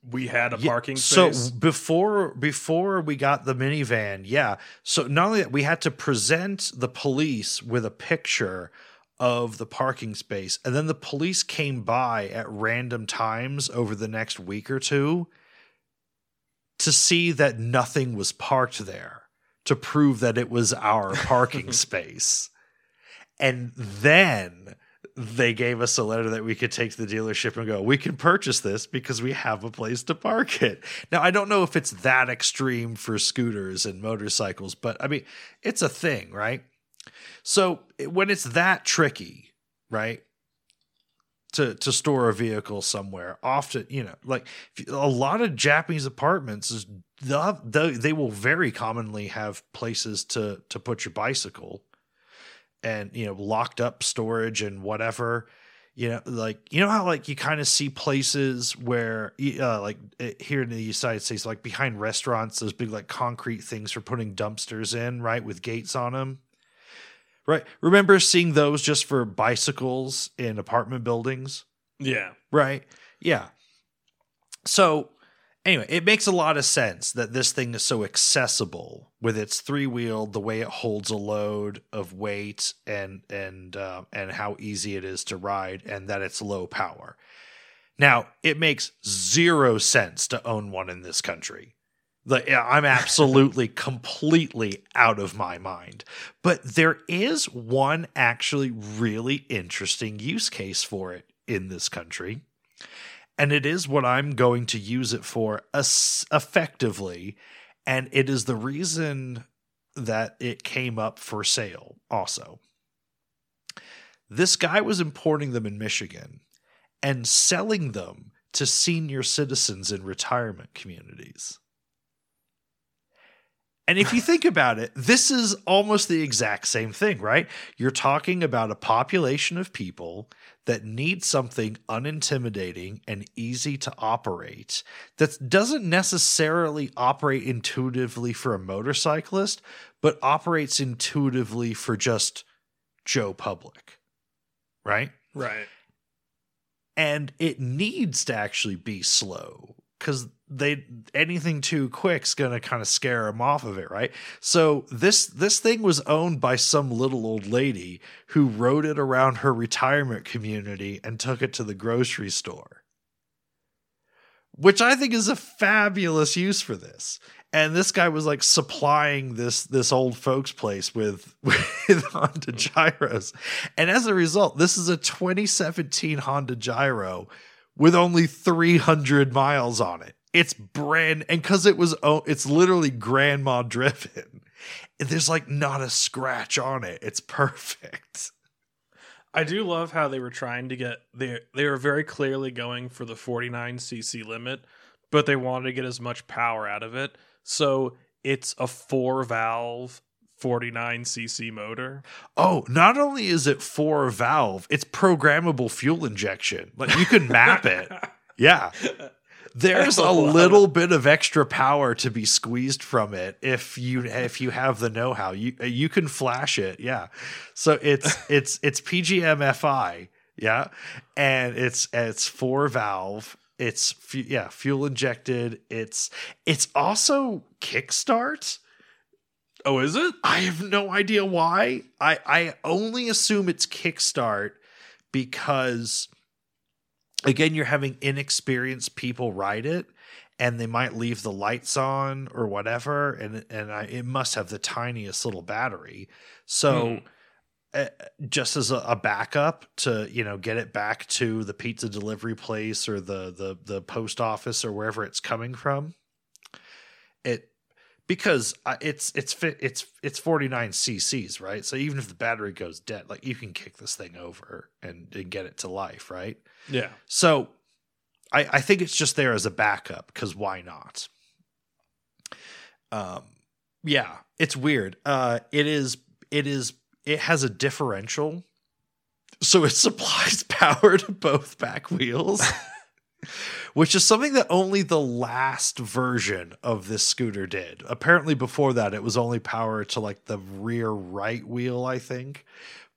we had a Yeah, parking so space? before before we got the minivan, yeah. So not only that, we had to present the police with a picture of the parking space, and then the police came by at random times over the next week or two to see that nothing was parked there to prove that it was our parking space. And then they gave us a letter that we could take to the dealership and go, we can purchase this because we have a place to park it. Now, I don't know if it's that extreme for scooters and motorcycles, but I mean, it's a thing, right? So when it's that tricky, right? To, to store a vehicle somewhere often you know like a lot of japanese apartments is they'll they, they will very commonly have places to to put your bicycle and you know locked up storage and whatever you know like you know how like you kind of see places where uh, like eh, here in the united states like behind restaurants those big like concrete things for putting dumpsters in right with gates on them right remember seeing those just for bicycles in apartment buildings yeah. Right. Yeah. So anyway, it makes a lot of sense that this thing is so accessible with its three wheel, the way it holds a load of weight and and uh, and how easy it is to ride, and that it's low power. Now, it makes zero sense to own one in this country. Yeah, I'm absolutely completely out of my mind. But there is one actually really interesting use case for it in this country. And it is what I'm going to use it for es- effectively. And it is the reason that it came up for sale also. This guy was importing them in Michigan and selling them to senior citizens in retirement communities. And if you think about it, this is almost the exact same thing, right? You're talking about a population of people that need something unintimidating and easy to operate that doesn't necessarily operate intuitively for a motorcyclist, but operates intuitively for just Joe Public, right? Right. And it needs to actually be slow because they anything too quick's gonna kind of scare them off of it, right? So this this thing was owned by some little old lady who rode it around her retirement community and took it to the grocery store. Which I think is a fabulous use for this. And this guy was like supplying this this old folks place with with Honda gyros. And as a result, this is a 2017 Honda gyro with only 300 miles on it. It's brand and because it was oh, it's literally grandma driven. There's like not a scratch on it. It's perfect. I do love how they were trying to get they they were very clearly going for the 49 cc limit, but they wanted to get as much power out of it. So it's a four valve 49 cc motor. Oh, not only is it four valve, it's programmable fuel injection. Like you can map it. Yeah. There's a little bit of extra power to be squeezed from it if you if you have the know-how. You you can flash it. Yeah. So it's it's it's PGM-FI, yeah. And it's it's four valve. It's yeah, fuel injected. It's it's also kickstart. Oh, is it? I have no idea why. I I only assume it's kickstart because again you're having inexperienced people ride it and they might leave the lights on or whatever and and I, it must have the tiniest little battery. So uh, just as a, a backup to you know get it back to the pizza delivery place or the the the post office or wherever it's coming from it because it's it's it's it's 49 cc's right so even if the battery goes dead like you can kick this thing over and, and get it to life right Yeah. so I, I think it's just there as a backup because why not? Um, yeah, it's weird. Uh, it is. It is. It has a differential, so it supplies power to both back wheels, which is something that only the last version of this scooter did. Apparently, before that, it was only power to like the rear right wheel, I think.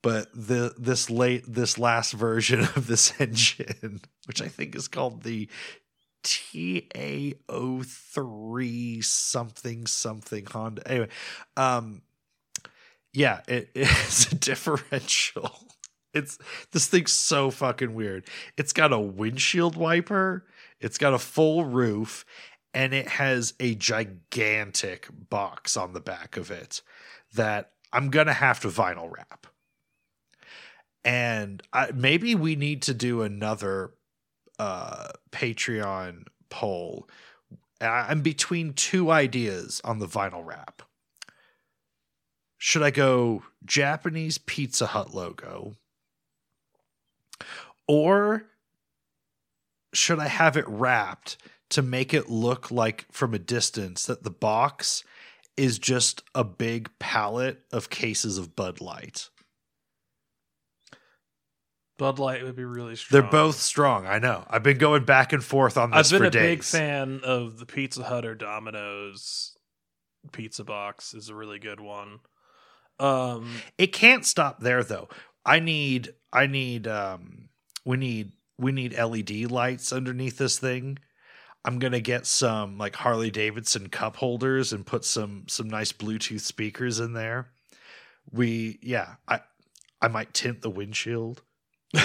But the this late this last version of this engine, which I think is called the TA03 something something Honda. Anyway, um yeah, it is a differential. It's this thing's so fucking weird. It's got a windshield wiper, it's got a full roof, and it has a gigantic box on the back of it that I'm gonna have to vinyl wrap. And I, maybe we need to do another uh, Patreon poll. I- I'm between two ideas on the vinyl wrap. Should I go Japanese Pizza Hut logo? Or should I have it wrapped to make it look like from a distance that the box is just a big pallet of cases of Bud Light? Bud Light would be really strong. They're both strong. I know. I've been going back and forth on this I've been a days. big fan of the Pizza Hut or Domino's pizza box is a really good one. Um It can't stop there though. I need I need um we need we need LED lights underneath this thing. I'm to get some like Harley Davidson cup holders and put some some nice Bluetooth speakers in there. We yeah, I I might tint the windshield.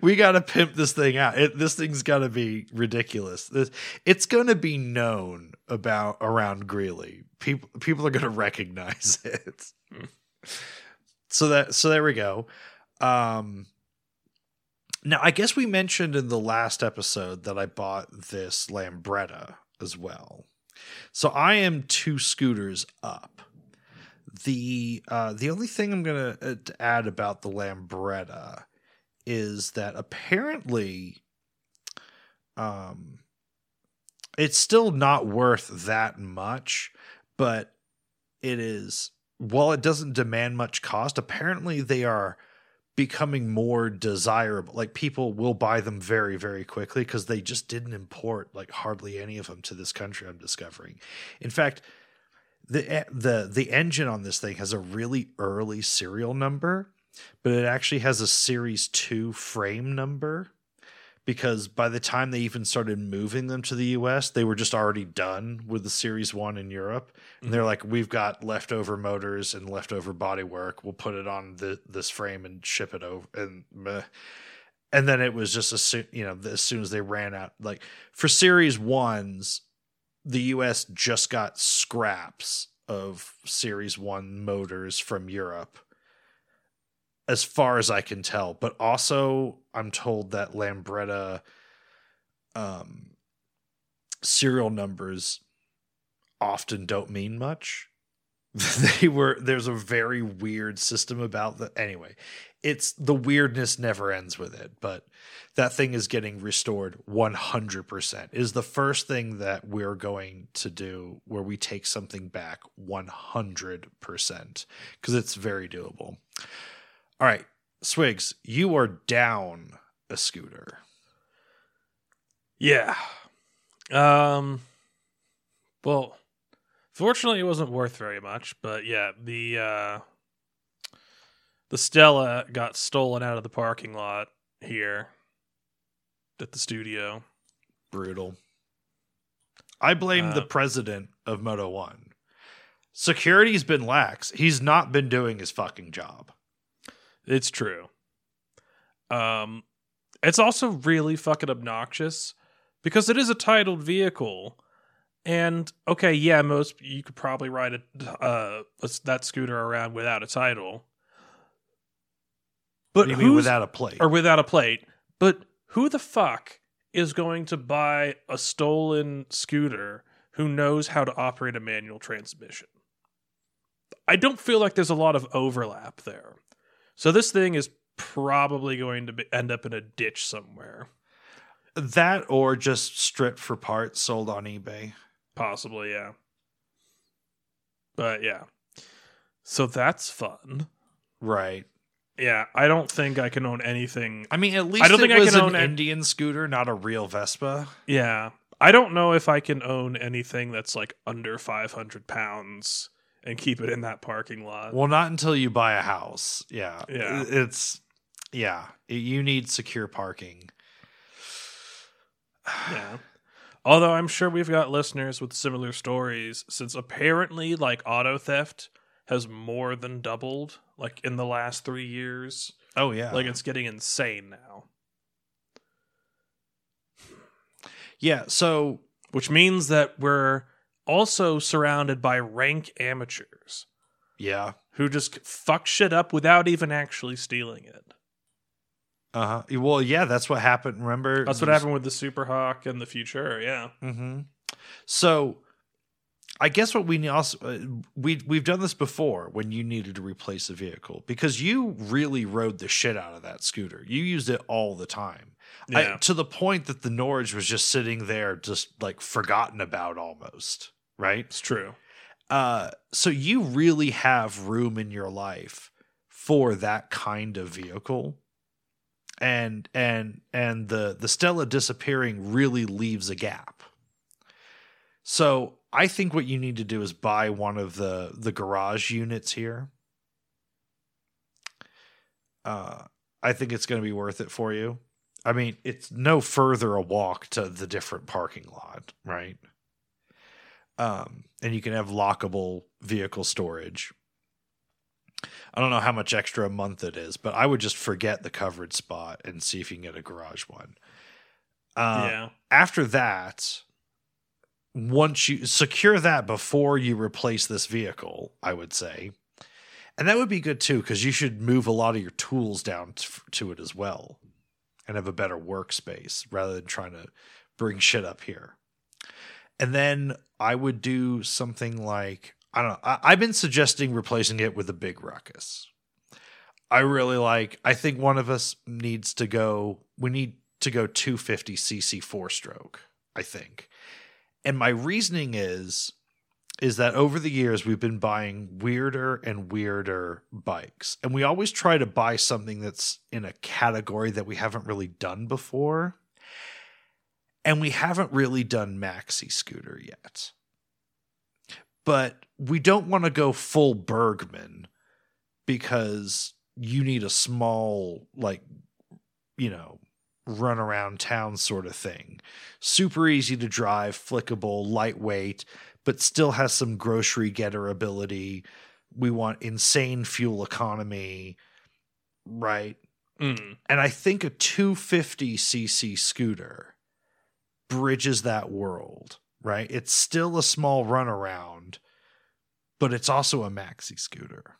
we got to pimp this thing out. It, this thing's got to be ridiculous. This, it's to be known about around Greeley. People people are to recognize it. So that so there we go. Um Now, I guess we mentioned in the last episode that I bought this Lambretta as well. So I am two scooters up. The uh, the only thing I'm gonna uh, to add about the Lambretta is that apparently, um, it's still not worth that much, but it is. While it doesn't demand much cost, apparently they are becoming more desirable. Like people will buy them very, very quickly because they just didn't import like hardly any of them to this country. I'm discovering. In fact, the eh, the the engine on this thing has a really early serial number, but it actually has a series two frame number because by the time they even started moving them to the US, they were just already done with the Series 1 in Europe. And they're mm-hmm. like, we've got leftover motors and leftover bodywork. We'll put it on the, this frame and ship it over. And meh. and then it was just as soon, you know, as soon as they ran out, like for Series 1s, the US just got scraps of Series 1 motors from Europe as far as I can tell. But also, I'm told that Lambretta um, serial numbers often don't mean much. they were there's a very weird system about that. Anyway, it's the weirdness never ends with it. But that thing is getting restored 100%. Is the first thing that we're going to do where we take something back 100% because it's very doable. All right, Swigs, you are down a scooter. Yeah. Um well, fortunately it wasn't worth very much, but yeah, the uh the Stella got stolen out of the parking lot here at the studio. Brutal. I blame Uh, the president of Moto 1. Security's been lax. He's not been doing his fucking job. It's true. Um it's also really fucking obnoxious because it is a titled vehicle. And okay, yeah, most you could probably ride a, uh, a that scooter around without a title. But What do you mean who's without a plate? or without a plate. But who the fuck is going to buy a stolen scooter who knows how to operate a manual transmission? I don't feel like there's a lot of overlap there. So this thing is probably going to be, end up in a ditch somewhere. that or just stripped for parts sold on eBay. Possibly, yeah. But yeah. So that's fun. Right. Yeah, I don't think I can own anything I mean, at least I don't think I can an own an- Indian scooter, not a real Vespa. Yeah. I don't know if I can own anything that's like under 500 pounds and keep it in that parking lot. Well, not until you buy a house. Yeah. Yeah. It's yeah. You need secure parking. yeah. Although I'm sure we've got listeners with similar stories, since apparently, like, auto theft has more than doubled, like, in the last three years. Oh yeah. Like, it's getting insane now. yeah, so Which means that we're also surrounded by rank amateurs yeah. who just fuck shit up without even actually stealing it. Uh-huh. Well, yeah, that's what happened. Remember? That's what happened with the Super Hawk and the Future, yeah. Mm-hmm. So, I guess what we also uh, we we've done this before when you needed to replace a vehicle because you really rode the shit out of that scooter. You used it all the time, I- to the point that the Norge was just sitting there, just like forgotten about almost. Right. It's true. Uh, so you really have room in your life for that kind of vehicle. And and and the the stella disappearing really leaves a gap. So i think what you need to do is buy one of the the garage units here. Uh i think it's going to be worth it for you. I mean it's no further a walk to the different parking lot right um and you can have lockable vehicle storage I don't know how much extra a month it is, but I would just forget the covered spot and see if you can get a garage one. Uh, yeah. After that, once you secure that before you replace this vehicle, I would say, and that would be good too because you should move a lot of your tools down t- to it as well. and have a better workspace rather than trying to bring shit up here. And then I would do something like I don't know. I, I've been suggesting replacing it with a big ruckus. I really like. I think one of us needs to go. We need to go 250 cc four stroke. I think, and my reasoning is is that over the years we've been buying weirder and weirder bikes, and we always try to buy something that's in a category that we haven't really done before, and we haven't really done maxi scooter yet. But we don't want to go full Burgman because you need a small, like, you know, run around town sort of thing. Super easy to drive, flickable, lightweight, but still has some grocery getter ability. We want insane fuel economy, right? Mm. And I think a 250cc scooter bridges that world, right? It's still a small runaround, but it's also a maxi scooter.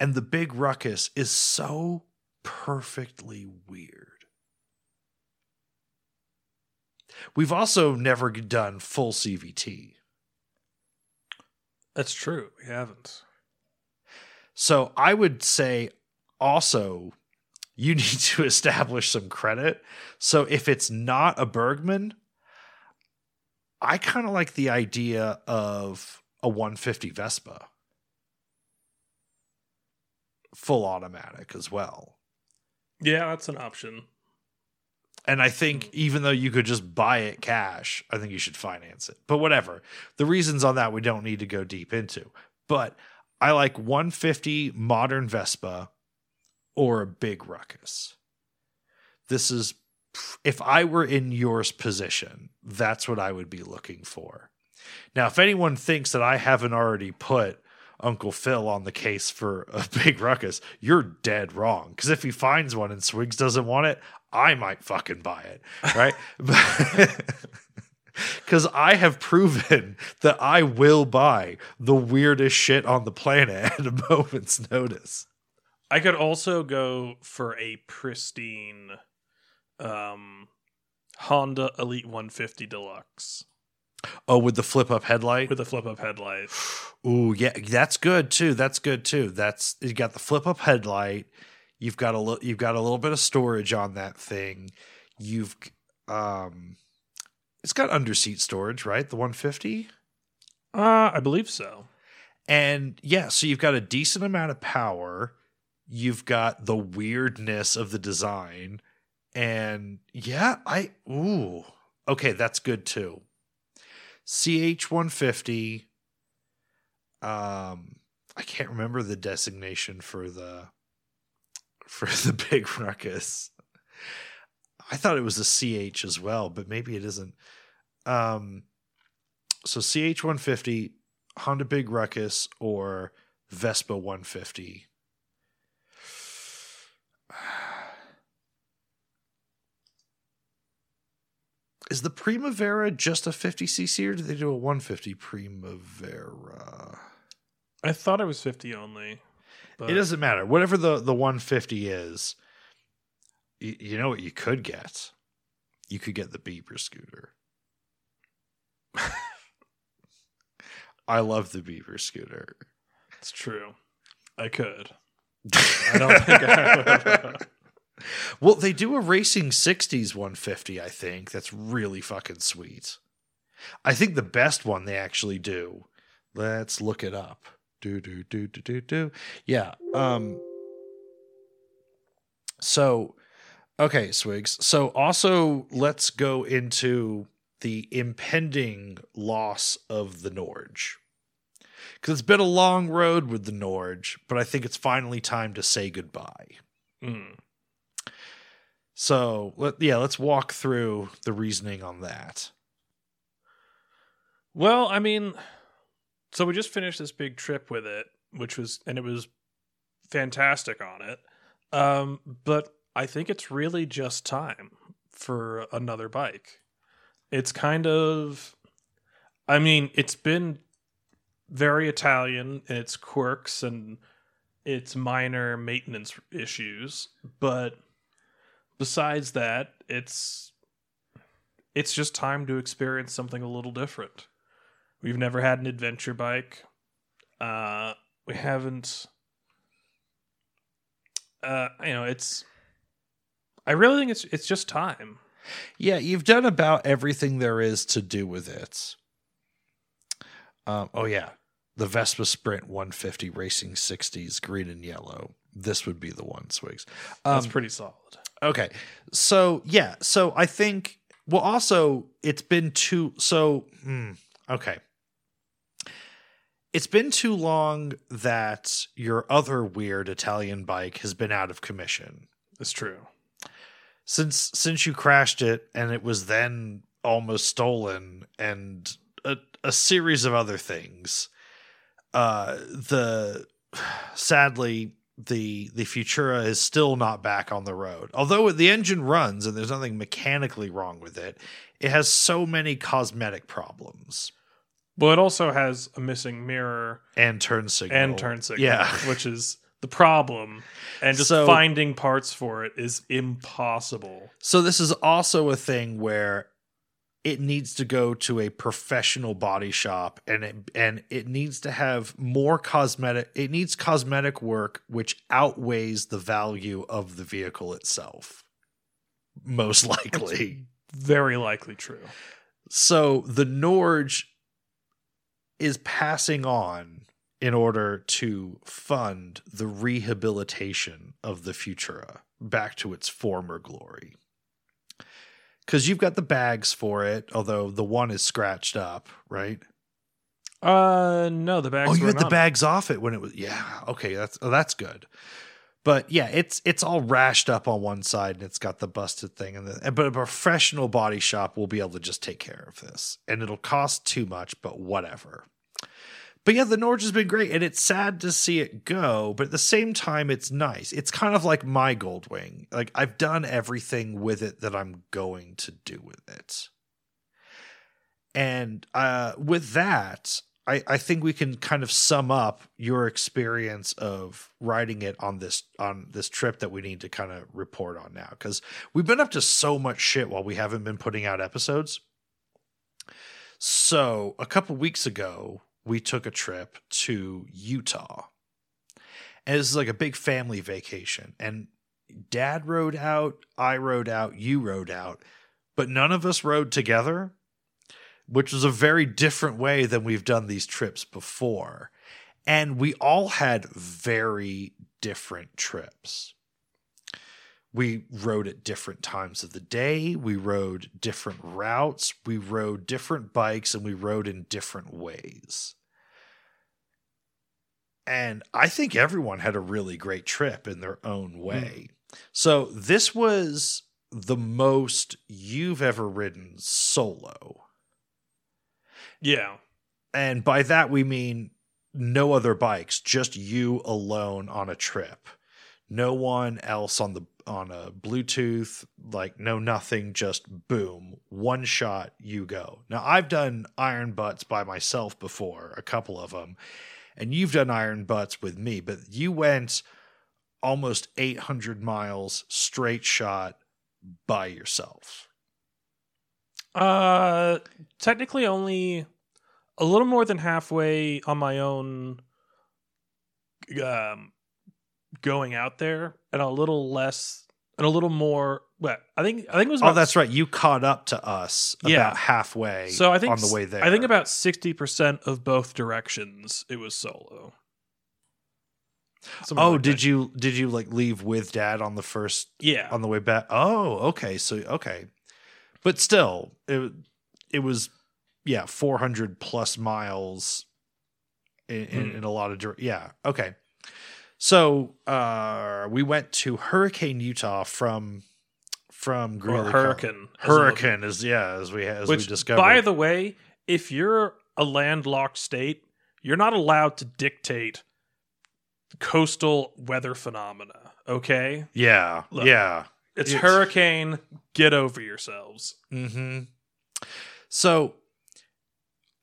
And the big ruckus is so perfectly weird. We've also never done full CVT. That's true. We haven't. So I would say also you need to establish some credit. So if it's not a Burgman, I kind of like the idea of a 150 Vespa. Full automatic as well. Yeah, that's an option. And I think even though you could just buy it cash, I think you should finance it. But whatever. The reasons on that we don't need to go deep into. But I like 150 modern Vespa or a big ruckus. This is if I were in yours position, that's what I would be looking for. Now, if anyone thinks that I haven't already put Uncle Phil on the case for a big ruckus, you're dead wrong. Because if he finds one and Swigs doesn't want it, I might fucking buy it, right? Because I have proven that I will buy the weirdest shit on the planet at a moment's notice. I could also go for a pristine um, Honda Elite 150 Deluxe Oh, with the flip up headlight? with the flip up headlight. Ooh, yeah, that's good too. That's good too. That's you got the flip up headlight. You've got a little. You've got a little bit of storage on that thing. You've um, it's got under seat storage, right? The 150, Uh, I believe so. and yeah, so you've got a decent amount of power. You've got the weirdness of the design, and yeah, I ooh, okay, that's good too. CH 150. Um, I can't remember the designation for the for the big ruckus. I thought it was a CH as well, but maybe it isn't. Um, so CH 150, Honda Big Ruckus, or Vespa 150. Is the Primavera just a 50cc or do they do a 150 Primavera? I thought it was 50 only. But It doesn't matter. Whatever the, the 150 is, you, you know what you could get? You could get the Bieber scooter. I love the Bieber scooter. It's true. I could. I don't think I would. Well, they do a racing 60s 150, I think. That's really fucking sweet. I think the best one they actually do. Let's look it up. Do do do do do do. Yeah. Um so okay, Swigs. So also let's go into the impending loss of the Norge. Cuz it's been a long road with the Norge, but I think it's finally time to say goodbye. Mm. So let, yeah, let's walk through the reasoning on that. Well, I mean, so we just finished this big trip with it, which was, and it was fantastic on it. Um, but I think it's really just time for another bike. It's kind of, I mean, it's been very Italian in its quirks and its minor maintenance issues, but besides that, it's it's just time to experience something a little different. We've never had an adventure bike. Uh, we haven't. Uh, you know, it's. I really think it's it's just time. Yeah, you've done about everything there is to do with it. Um, oh yeah, the Vespa Sprint 150 Racing 60s, green and yellow. This would be the one, Swigs. Um, That's pretty solid. Okay. So, yeah. So I think, well, also, it's been too, so, hmm, okay. It's been too long that your other weird Italian bike has been out of commission. It's true. Since since you crashed it and it was then almost stolen and a, a series of other things. Uh the sadly the the Futura is still not back on the road. Although the engine runs and there's nothing mechanically wrong with it, it has so many cosmetic problems Well, it also has a missing mirror and turn signal and turn signal, Yeah. which is the problem. And just So- finding parts for it is impossible. So this is also a thing where it needs to go to a professional body shop and it and it needs to have more cosmetic it needs cosmetic work which outweighs the value of the vehicle itself. Most likely. Very likely true. so the norge is passing on in order to fund the rehabilitation of the futura back to its former glory because you've got the bags for it although the one is scratched up right? Uh, no, the bags. oh you had the bags off it when it was yeah okay that's oh, that's good. But yeah it's it's all rashed up on one side and it's got the busted thing and the, but a professional body shop will be able to just take care of this. And it'll cost too much but whatever but yeah the norge has been great and it's sad to see it go but at the same time it's nice. It's kind of like my goldwing. Like i've done everything with it that i'm going to do with it. And uh, with that, I, I think we can kind of sum up your experience of riding it on this on this trip that we need to kind of report on now because we've been up to so much shit while we haven't been putting out episodes. So a couple weeks ago, we took a trip to Utah, and this is like a big family vacation. And Dad rode out, I rode out, you rode out, but none of us rode together which was a very different way than we've done these trips before. And we all had very different trips. We rode at different times of the day. We rode different routes. We rode different bikes and we rode in different ways. And I think everyone had a really great trip in their own hmm. way. So this was the most you've ever ridden solo. Yeah. and by that we mean no other bikes just you alone on a trip. No one else on the on a bluetooth like no nothing just boom one shot you go. Now i've done iron butts by myself before a couple of them and you've done iron butts with me but you went almost 800 miles straight shot by yourself Uh, technically only a little more than halfway on my own. Um, going out there, and a little less, and a little more. Well, I think I think it was. oh that's right you caught up to us Yeah. about halfway So I think on the way there I think about sixty percent of both directions it was solo. Something Oh, like did that. you did you like leave with dad on the first Yeah. on the way back? Oh, okay. So okay. But still, it it was yeah, 400 plus miles in in, Hmm. in a lot of yeah. Okay. So, uh we went to Hurricane Utah from from Greeley hurricane. Hurricane is yeah, as we as Which, we discovered. by the way, if you're a landlocked state, you're not allowed to dictate coastal weather phenomena. Okay, yeah. Look. yeah. it's It's- hurricane. Get over yourselves. hmm So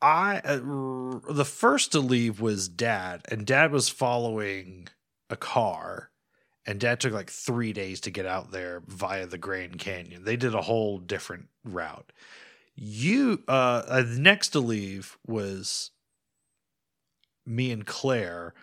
I uh, the first to leave was dad, and dad was following a car, and dad took like three days to get out there via the Grand Canyon. They did a whole different route. You, uh, uh, next to leave was me and Claire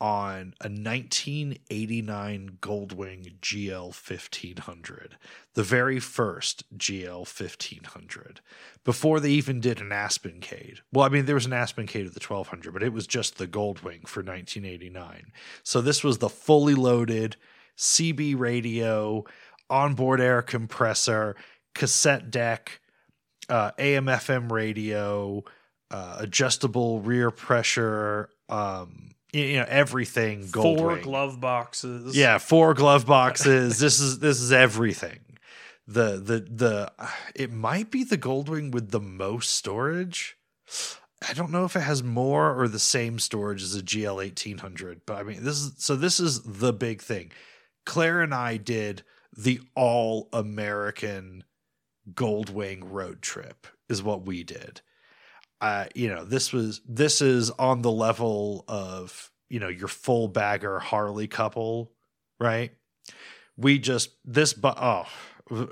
on a 1989 Goldwing GL 1500, the very first GL 1500, before they even did an Aspencade. Well, I mean, there was an Aspencade of the 1200, but it was just the Goldwing for 1989. So this was the fully loaded CB radio, onboard air compressor, cassette deck, uh, AM FM radio, uh, adjustable rear pressure, um, you know everything gold Four glove boxes. yeah four glove boxes. This is this is everything. The the the uh, it might be the goldwing with the most storage. I don't know if it has more or the same storage as a gl 1800 but i mean this is so this is the big thing. Claire and i did the all american goldwing road trip is what we did uh, you know, this was this is on the level of you know your full bagger Harley couple, right? We just this but oh,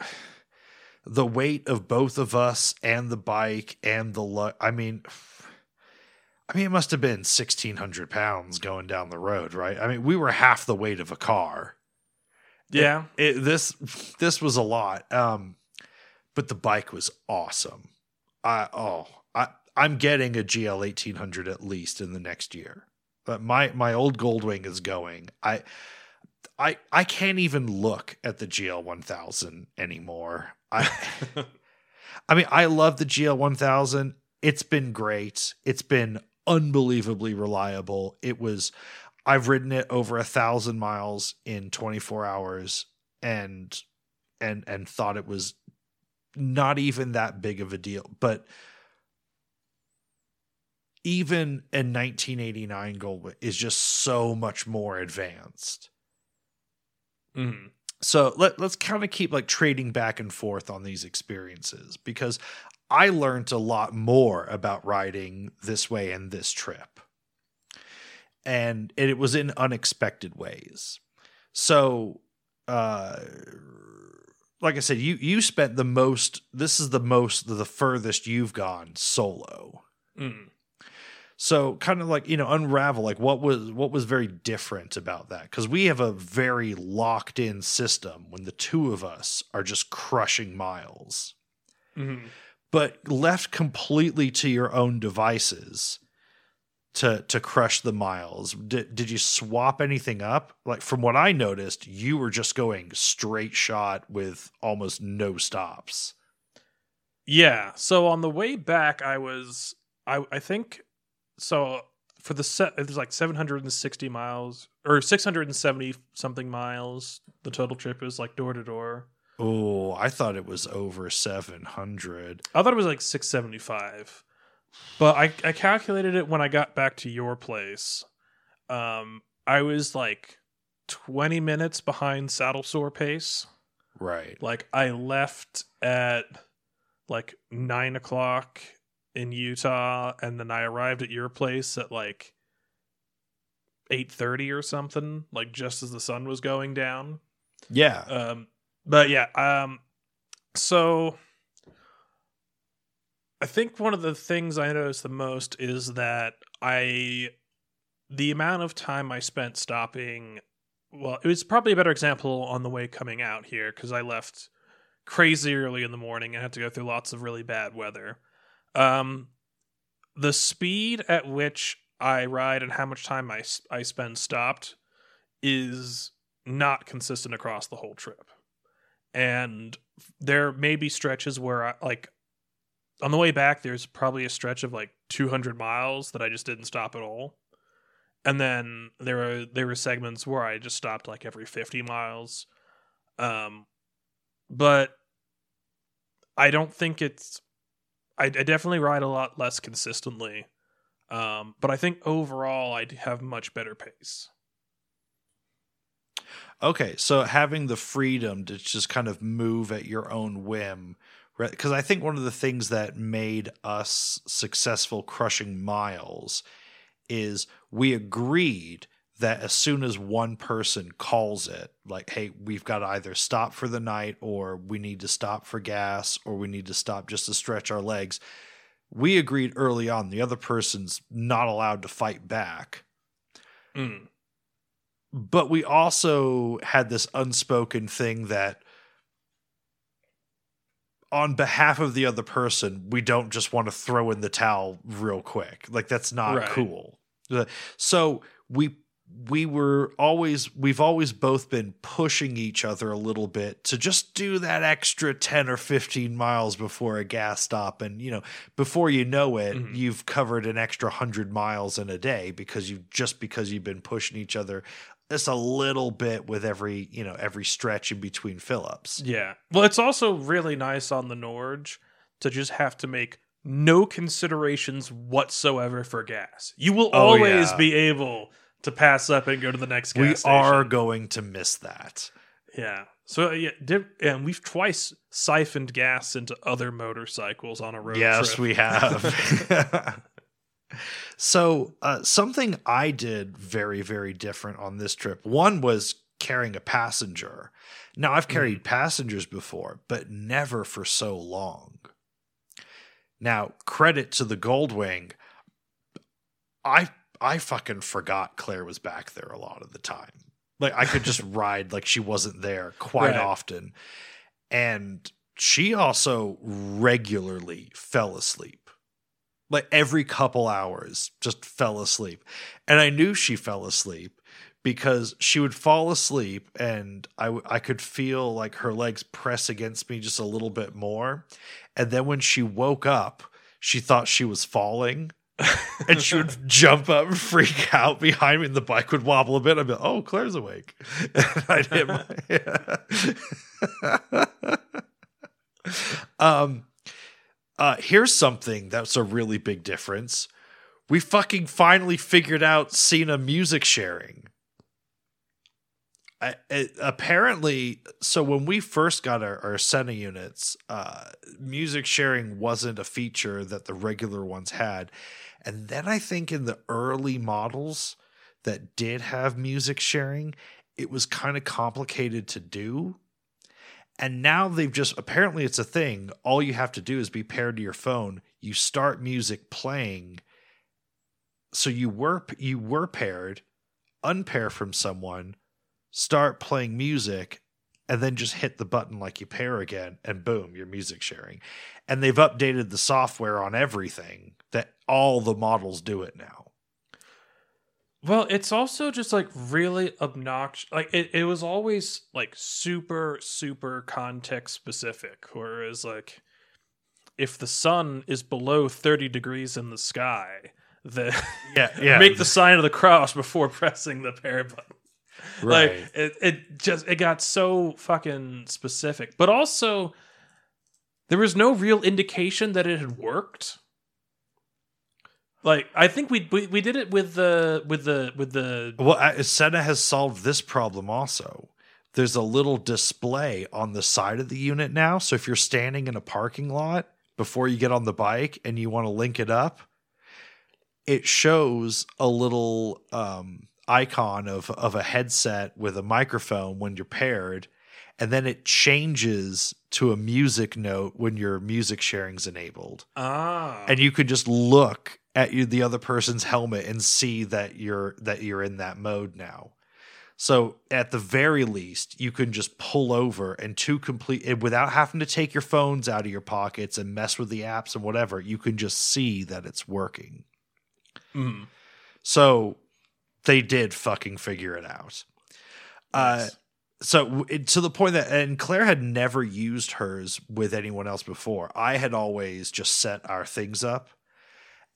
the weight of both of us and the bike and the I mean, I mean it must have been sixteen hundred pounds going down the road, right? I mean we were half the weight of a car. Yeah. It, this this was a lot, um, but the bike was awesome. I oh I'm getting a GL 1800 at least in the next year. But my my old Goldwing is going. I I I can't even look at the GL 1000 anymore. I I mean I love the GL 1000. It's been great. It's been unbelievably reliable. It was I've ridden it over a thousand miles in 24 hours and and and thought it was not even that big of a deal. But even a 1989 Goldwing is just so much more advanced. Mhm. So let, let's kind of keep like trading back and forth on these experiences because I learned a lot more about riding this way and this trip. And it was in unexpected ways. So uh like I said, you you spent the most this is the most the furthest you've gone solo. Mhm. So kind of like, you know, unravel like what was what was very different about that cuz we have a very locked in system when the two of us are just crushing miles. Mhm. But left completely to your own devices to to crush the miles. Did did you swap anything up? Like from what I noticed, you were just going straight shot with almost no stops. Yeah. So on the way back, I was, I, I think, so for the set, it was like 760 miles or 670 something miles. The total trip is like door to door. Oh, I thought it was over 700. I thought it was like 675. But I, I calculated it when I got back to your place. Um, I was like 20 minutes behind saddle sore pace. Right. Like I left at like nine o'clock in Utah, and then I arrived at your place at like eight thirty or something, like just as the sun was going down. Yeah. Um, but yeah, um, so I think one of the things I noticed the most is that I, the amount of time I spent stopping, well, it was probably a better example on the way coming out here because I left crazy early in the morning and had to go through lots of really bad weather. Um, the speed at which I ride and how much time I I spend stopped is not consistent across the whole trip. And there may be stretches where I like on the way back there's probably a stretch of like 200 miles that I just didn't stop at all. And then there were there were segments where I just stopped like every 50 miles. Um but I don't think it's I, I definitely ride a lot less consistently. Um, but I think overall I have much better pace. Okay, so having the freedom to just kind of move at your own whim, because I think one of the things that made us successful crushing miles is we agreed that as soon as one person calls it, like, hey, we've got to either stop for the night or we need to stop for gas or we need to stop just to stretch our legs, we agreed early on the other person's not allowed to fight back. Mm. But we also had this unspoken thing that on behalf of the other person, we don't just want to throw in the towel real quick. Like that's not Right. cool. So we we were always we've always both been pushing each other a little bit to just do that extra 10 or 15 miles before a gas stop and you know before you know it Mhm. you've covered an extra 100 miles in a day because you just because you've been pushing each other just a little bit with every you know every stretch in between fill-ups Yeah. Well, it's also really nice on the Norge to just have to make no considerations whatsoever for gas. You will Oh, always yeah. be able to pass up and go to the next gas we station. are going to miss that Yeah. So yeah, did, and we've twice siphoned gas into other motorcycles on a road yes trip. we have so uh, something i did very very different on this trip one was carrying a passenger now i've carried passengers before but never for so long now credit to the goldwing i i fucking forgot claire was back there a lot of the time. Like i could just ride like she wasn't there quite Right. often. And she also regularly fell asleep. Like every couple hours just fell asleep. And i knew she fell asleep because she would fall asleep and I, w- I could feel like her legs press against me just a little bit more. And then when she woke up she thought she was falling and she would jump up and freak out behind me and the bike would wobble a bit. I'd be like oh claire's awake. And i'd hit my um uh here's something that's a really big difference. We fucking finally figured out Sena music sharing. I, it, apparently so when we first got our, our Sena units uh music sharing wasn't a feature that the regular ones had and then i think in the early models that did have music sharing it was kind of complicated to do. And now they've just apparently it's a thing. All you have to do is be paired to your phone. You start music playing. So you were you were paired unpair from someone start playing music and then just hit the button like you pair again and boom you're music sharing and they've updated the software on everything that all the models do it now Well, it's also just like really obnoxious. Like it, it was always like super, super context specific. Whereas like if the sun is below 30 degrees in the sky, then yeah yeah make the sign of the cross before pressing the pair button. right Like it, it just it got so fucking specific. But also there was no real indication that it had worked. Like I think we we, we did it with the with the with the Well, Sena has solved this problem also. There's a little display on the side of the unit now. So if you're standing in a parking lot before you get on the bike and you want to link it up, it shows a little um, icon of, of a headset with a microphone when you're paired. And then it changes to a music note when your music sharing's enabled ah and you could just look at you, the other person's helmet and see that you're that you're in that mode now. So at the very least, you can just pull over and to complete and without having to take your phones out of your pockets and mess with the apps and whatever. You can just see that it's working. Mm. So they did fucking figure it out. Uh, so it- to the point that and Claire had never used hers with anyone else before. I had always just set our things up.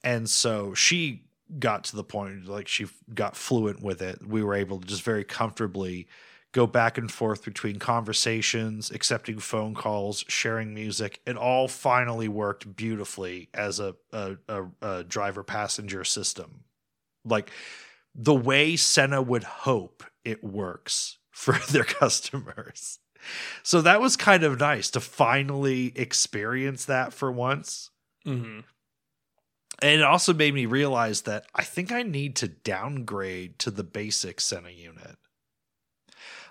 And so she got to the point like she got fluent with it. We were able to just very comfortably go back and forth between conversations, accepting phone calls, sharing music. It all finally worked beautifully as a a, a, a driver passenger system. Like the way Sena would hope it works for their customers. So that was kind of nice to finally experience that for once. Mhm. And it also made me realize that I think I need to downgrade to the basic Sena unit.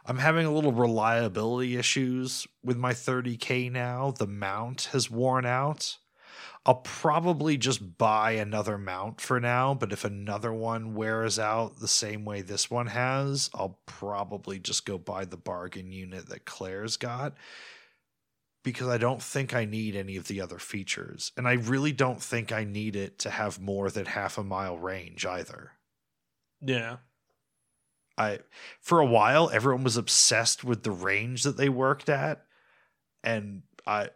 I'm having a little reliability issues with my 30K now. The mount has worn out. I'll probably just buy another mount for now, but if another one wears out the same way this one has, I'll probably just go buy the bargain unit that Claire's got because I don't think I need any of the other features. And I really don't think I need it to have more than half a mile range either. Yeah. I for a while everyone was obsessed with the range that they worked at and I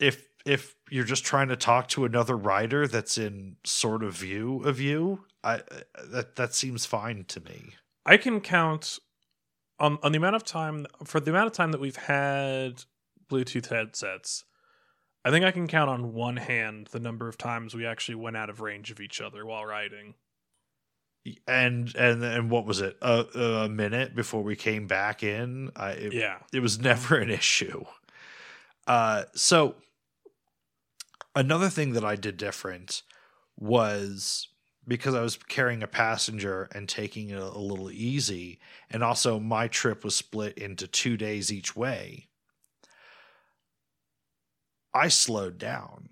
if if you're just trying to talk to another rider that's in sort of view of you, I that that seems fine to me. I can count on on the amount of time for the amount of time that we've had Bluetooth headsets. I think I can count on one hand the number of times we actually went out of range of each other while riding. And and and what was it? A, a minute before we came back in. I, it, Yeah. it was never an issue. Uh, so another thing that I did different was because I was carrying a passenger and taking it a little easy, and also my trip was split into two days each way. I slowed down.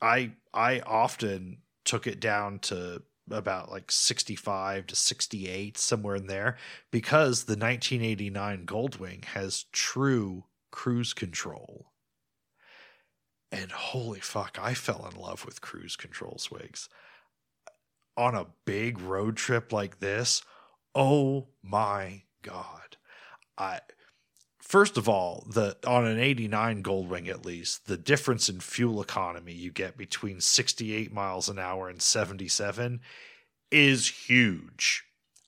I I often took it down to about like 65 to 68 somewhere in there because the 1989 Goldwing has true cruise control. And holy fuck, I fell in love with cruise control swigs. On a big road trip like this, oh my god. I first of all, the on an 89 Goldwing at least, the difference in fuel economy you get between 68 miles an hour and 77 is huge.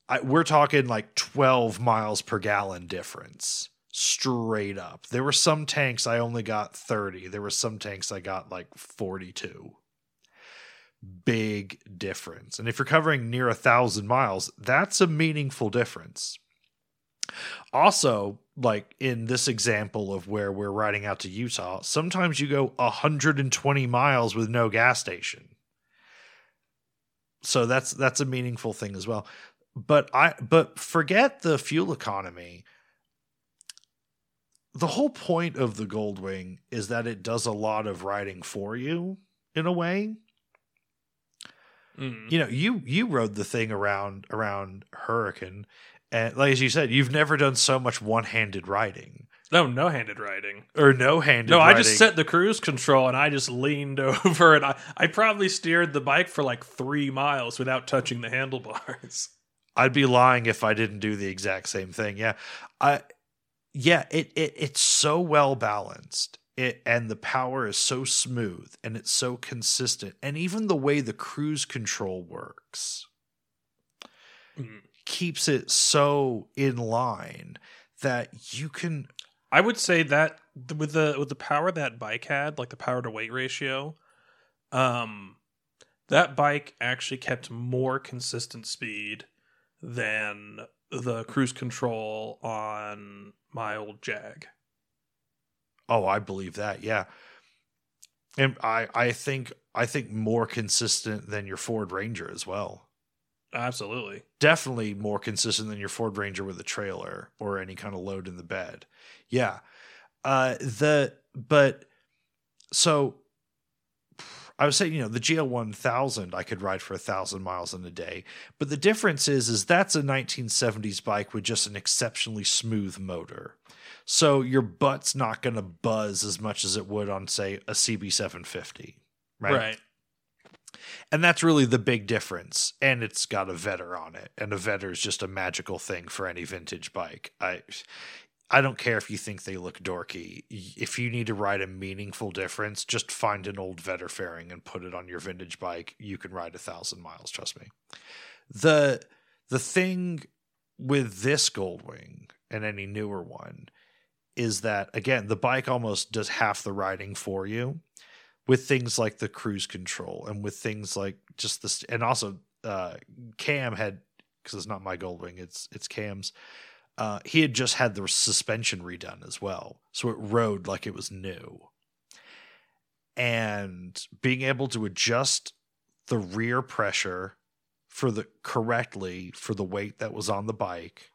I, we're talking like 12 miles per gallon difference straight up. There were some tanks I only got 30. There were some tanks I got like 42. Big difference. And if you're covering near a thousand miles, that's a meaningful difference. Also, like in this example of where we're riding out to Utah, sometimes you go 120 miles with no gas station. So that's that's a meaningful thing as well. But I but forget the fuel economy. The whole point of the Goldwing is that it does a lot of riding for you in a way Mm. you know you you rode the thing around around hurricane and like as you said you've never done so much one-handed riding No, no handed riding. or no-handed No, I riding. just set the cruise control and I just leaned over and I, I probably steered the bike for like three miles without touching the handlebars. i'd be lying if i didn't do the exact same thing yeah i yeah it, it it's so well balanced it and the power is so smooth and it's so consistent and even the way the cruise control works Mm. keeps it so in line that you can I would say that with the with the power that bike had, like the power to weight ratio, um, that bike actually kept more consistent speed than the cruise control on my old Jag. Oh, I believe that. Yeah. And I I think I think more consistent than your Ford Ranger as well. Absolutely. Definitely more consistent than your Ford Ranger with a trailer or any kind of load in the bed. Yeah. Uh the but so I was saying, you know, the GL one thousand I could ride for a thousand miles in a day. But the difference is is that's a 1970s bike with just an exceptionally smooth motor. So your butt's not gonna buzz as much as it would on, say, a CB seven fifty. Right. And that's really the big difference. And it's got a Vetter on it. And a Vetter is just a magical thing for any vintage bike. I I don't care if you think they look dorky. If you need to ride a meaningful difference, just find an old Vetter fairing and put it on your vintage bike. You can ride a thousand miles, trust me. The the thing with this Goldwing and any newer one is that again, the bike almost does half the riding for you with things like the cruise control and with things like just this and also uh cam had because it's not my goldwing it's it's cam's uh he had just had the suspension redone as well so it rode like it was new and being able to adjust the rear pressure for the correctly for the weight that was on the bike,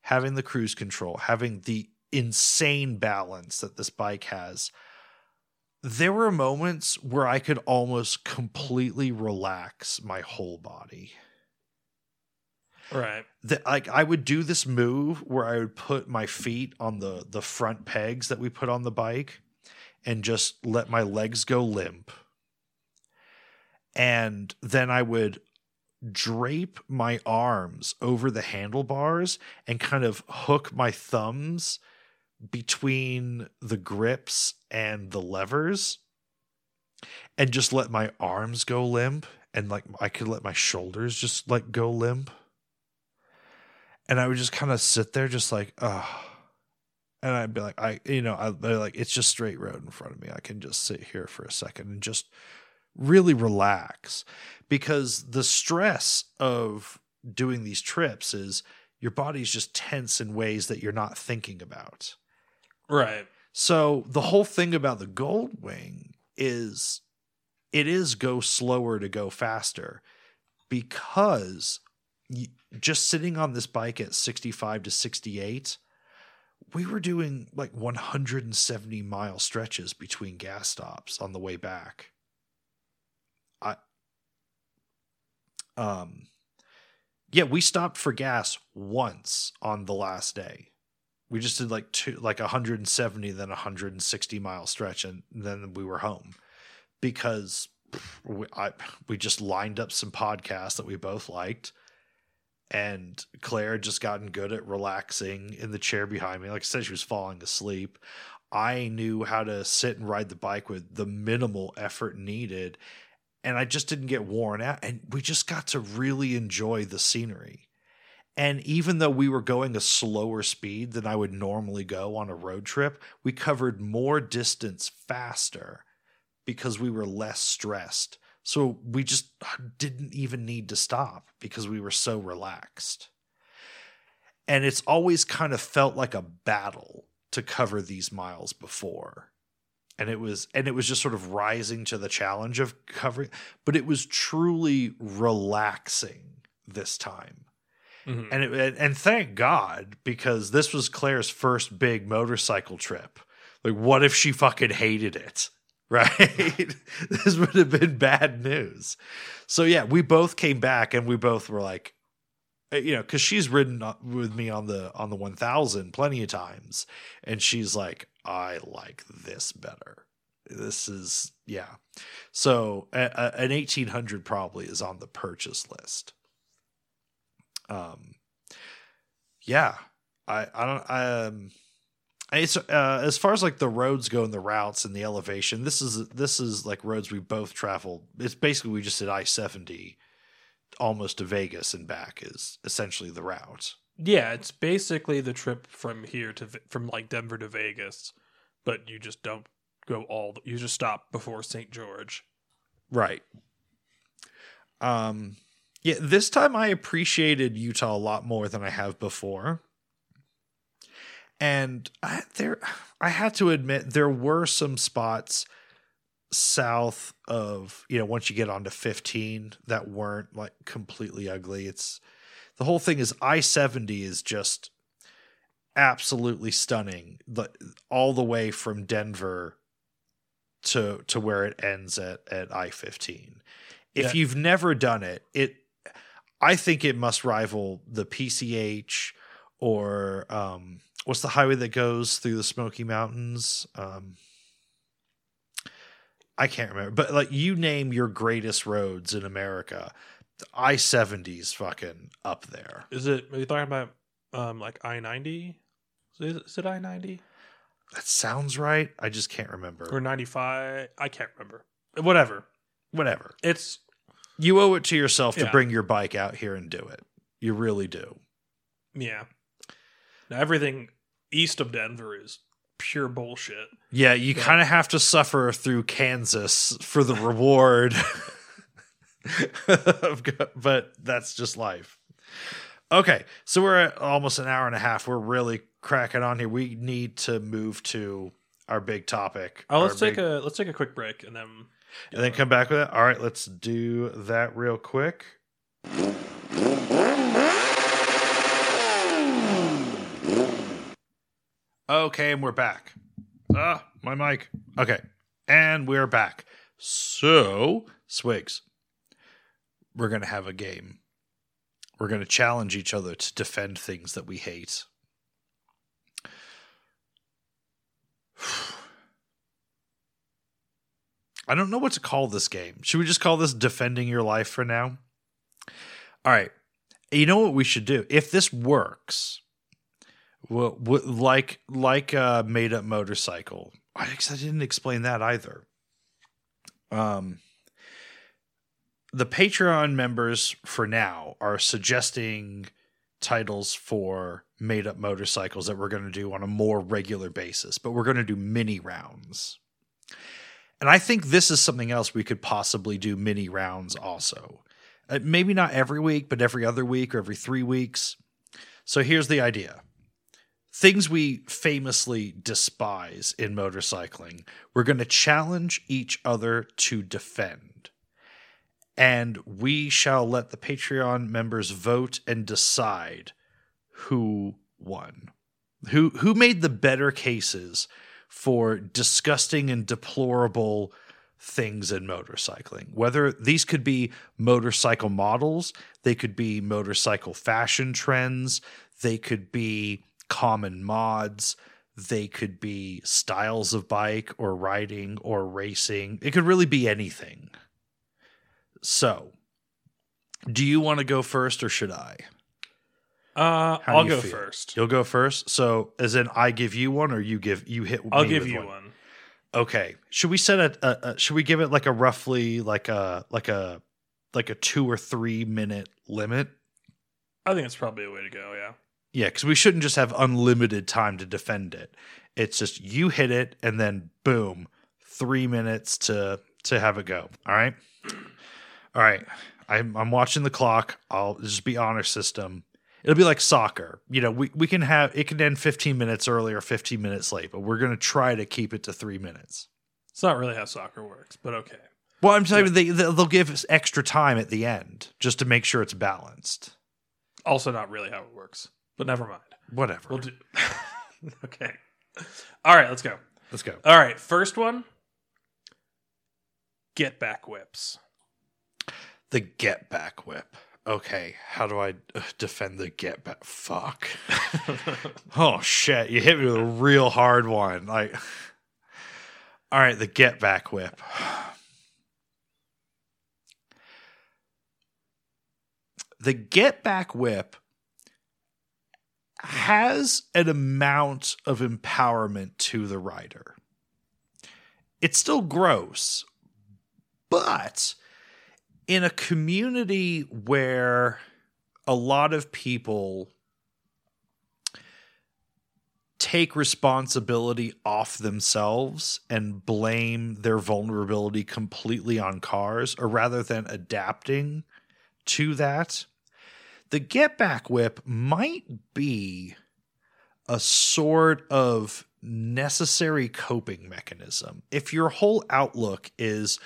having the cruise control, having the insane balance that this bike has. There were moments where I could almost completely relax my whole body Right. that like I would do this move where I would put my feet on the the front pegs that we put on the bike and just let my legs go limp. And then I would drape my arms over the handlebars and kind of hook my thumbs between the grips and the levers and just let my arms go limp and like I could let my shoulders just like go limp and I would just kind of sit there, just like, oh. And I'd be like, I, you know, I'd be like, it's just straight road in front of me. I can just sit here for a second and just really relax because the stress of doing these trips is your body's just tense in ways that you're not thinking about. Right. So the whole thing about the gold wing is it is go slower to go faster because just sitting on this bike at 65 to 68 we were doing like 170 mile stretches between gas stops on the way back. I um yeah we stopped for gas once on the last day. We just did like two like 170 then 160 mile stretch and then we were home because we, I, we just lined up some podcasts that we both liked and claire had just gotten good at relaxing in the chair behind me. Like i said she was falling asleep. I knew how to sit and ride the bike with the minimal effort needed and i just didn't get worn out and we just got to really enjoy the scenery. And even though we were going a slower speed than I would normally go on a road trip, we covered more distance faster because we were less stressed. So we just didn't even need to stop because we were so relaxed. And it's always kind of felt like a battle to cover these miles before. And it was and it was just sort of rising to the challenge of covering, but it was truly relaxing this time Mhm. and it, and thank God because this was Claire's first big motorcycle trip. Like, what if she fucking hated it? Right? this would have been bad news. So yeah, we both came back and we both were like, uh, you know, because she's ridden with me on the on the one thousand plenty of times, and she's like, I like this better. This is yeah. So a, a, an eighteen hundred probably is on the purchase list um yeah i i don't I um it's uh as far as like the roads go and the routes and the elevation this is this is like roads we both traveled it's basically we just did i-70 almost to vegas and back is essentially the route Yeah, it's basically the trip from here to from like Denver to Vegas, but you just don't go all. The, you just stop before St. George. Right. Um yeah, this time I appreciated Utah a lot more than I have before. And I, there I had to admit there were some spots south of, you know, once you get onto 15 that weren't like completely ugly. It's the whole thing is I-70 is just absolutely stunning. The, all the way from Denver to to where it ends at at I-15. If Yeah. you've never done it, it I think it must rival the PCH or um what's the highway that goes through the Smoky Mountains? Um I can't remember, but like you name your greatest roads in America, I 70's fucking up there. Is it? Are you talking about um like I ninety? Is, is it I ninety That sounds right. I just can't remember. or ninety five? I can't remember. Whatever. Whatever. It's You owe it to yourself to Yeah. bring your bike out here and do it. You really do. yeah. Now everything east of Denver is pure bullshit. Yeah, you Yeah. kind of have to suffer through Kansas for the reward. but that's just life. Okay, so we're at almost an hour and a half. We're really cracking on here. We need to move to our big topic. Oh, let's take big- a let's take a quick break and then and then uh, come back with it. All right, let's do that real quick. Okay, and we're back. Ah, my mic. Okay, and we're back. So, Swigs, we're going to have a game. We're going to challenge each other to defend things that we hate. I don't know what to call this game. Should we just call this defending your life for now? All right. You know what we should do? If this works, well, like like a made up motorcycle. I I didn't explain that either. Um, the Patreon members for now are suggesting titles for made up motorcycles that we're going to do on a more regular basis, but we're going to do mini rounds. And I think this is something else we could possibly do mini rounds also. Uh, maybe not every week, but every other week or every three weeks. So here's the idea things we famously despise in motorcycling, we're going to challenge each other to defend. And we shall let the Patreon members vote and decide who won. Who who made the better cases for disgusting and deplorable things in motorcycling. Whether these could be motorcycle models, they could be motorcycle fashion trends, they could be common mods, they could be styles of bike or riding or racing. It could really be anything. So, do you want to go first or should I? Uh, I'll go feel? first. You'll go first. So, as in, I give you one, or you give you hit. I'll give you one? one. Okay. Should we set a, a, a? Should we give it like a roughly like a like a like a two or three minute limit? I think it's probably a way to go. Yeah. Yeah, because we shouldn't just have unlimited time to defend it. It's just you hit it and then boom, three minutes to to have it go. All right. All right. I'm I'm watching the clock. I'll just be honor system. It'll be like soccer. You know, we, we can have it can end 15 minutes early or 15 minutes late, but we're gonna try to keep it to three minutes. It's not really how soccer works, but okay. Well, I'm telling you, they they'll they'll give us extra time at the end just to make sure it's balanced. Also, not really how it works, but never mind. Whatever. We'll do. okay. All right, let's go. Let's go. All right, first one. Get back whips. The get back whip. Okay, how do I uh, defend the get back? Fuck. oh shit! You hit me with a real hard one. Like, all right, the get back whip. The get back whip has an amount of empowerment to the rider. It's still gross, but in a community where a lot of people take responsibility off themselves and blame their vulnerability completely on cars, or rather than adapting to that, the get back whip might be a sort of necessary coping mechanism. If your whole outlook is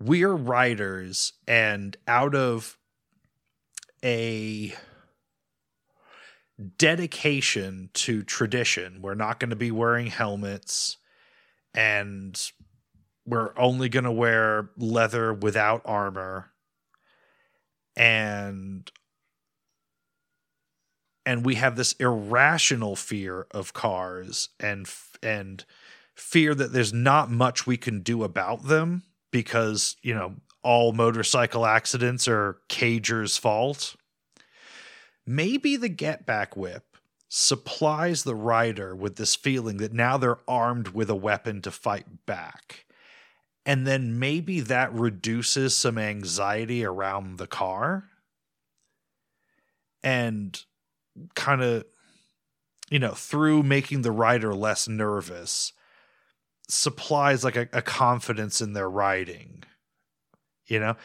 we're writers and out of a dedication to tradition, we're not going to be wearing helmets and we're only going to wear leather without armor and and we have this irrational fear of cars and and fear that there's not much we can do about them because you know all motorcycle accidents are cager's fault. Maybe the get back whip supplies the rider with this feeling that now they're armed with a weapon to fight back. And then maybe that reduces some anxiety around the car. And kind of you know through making the rider less nervous supplies like a, a confidence in their riding you know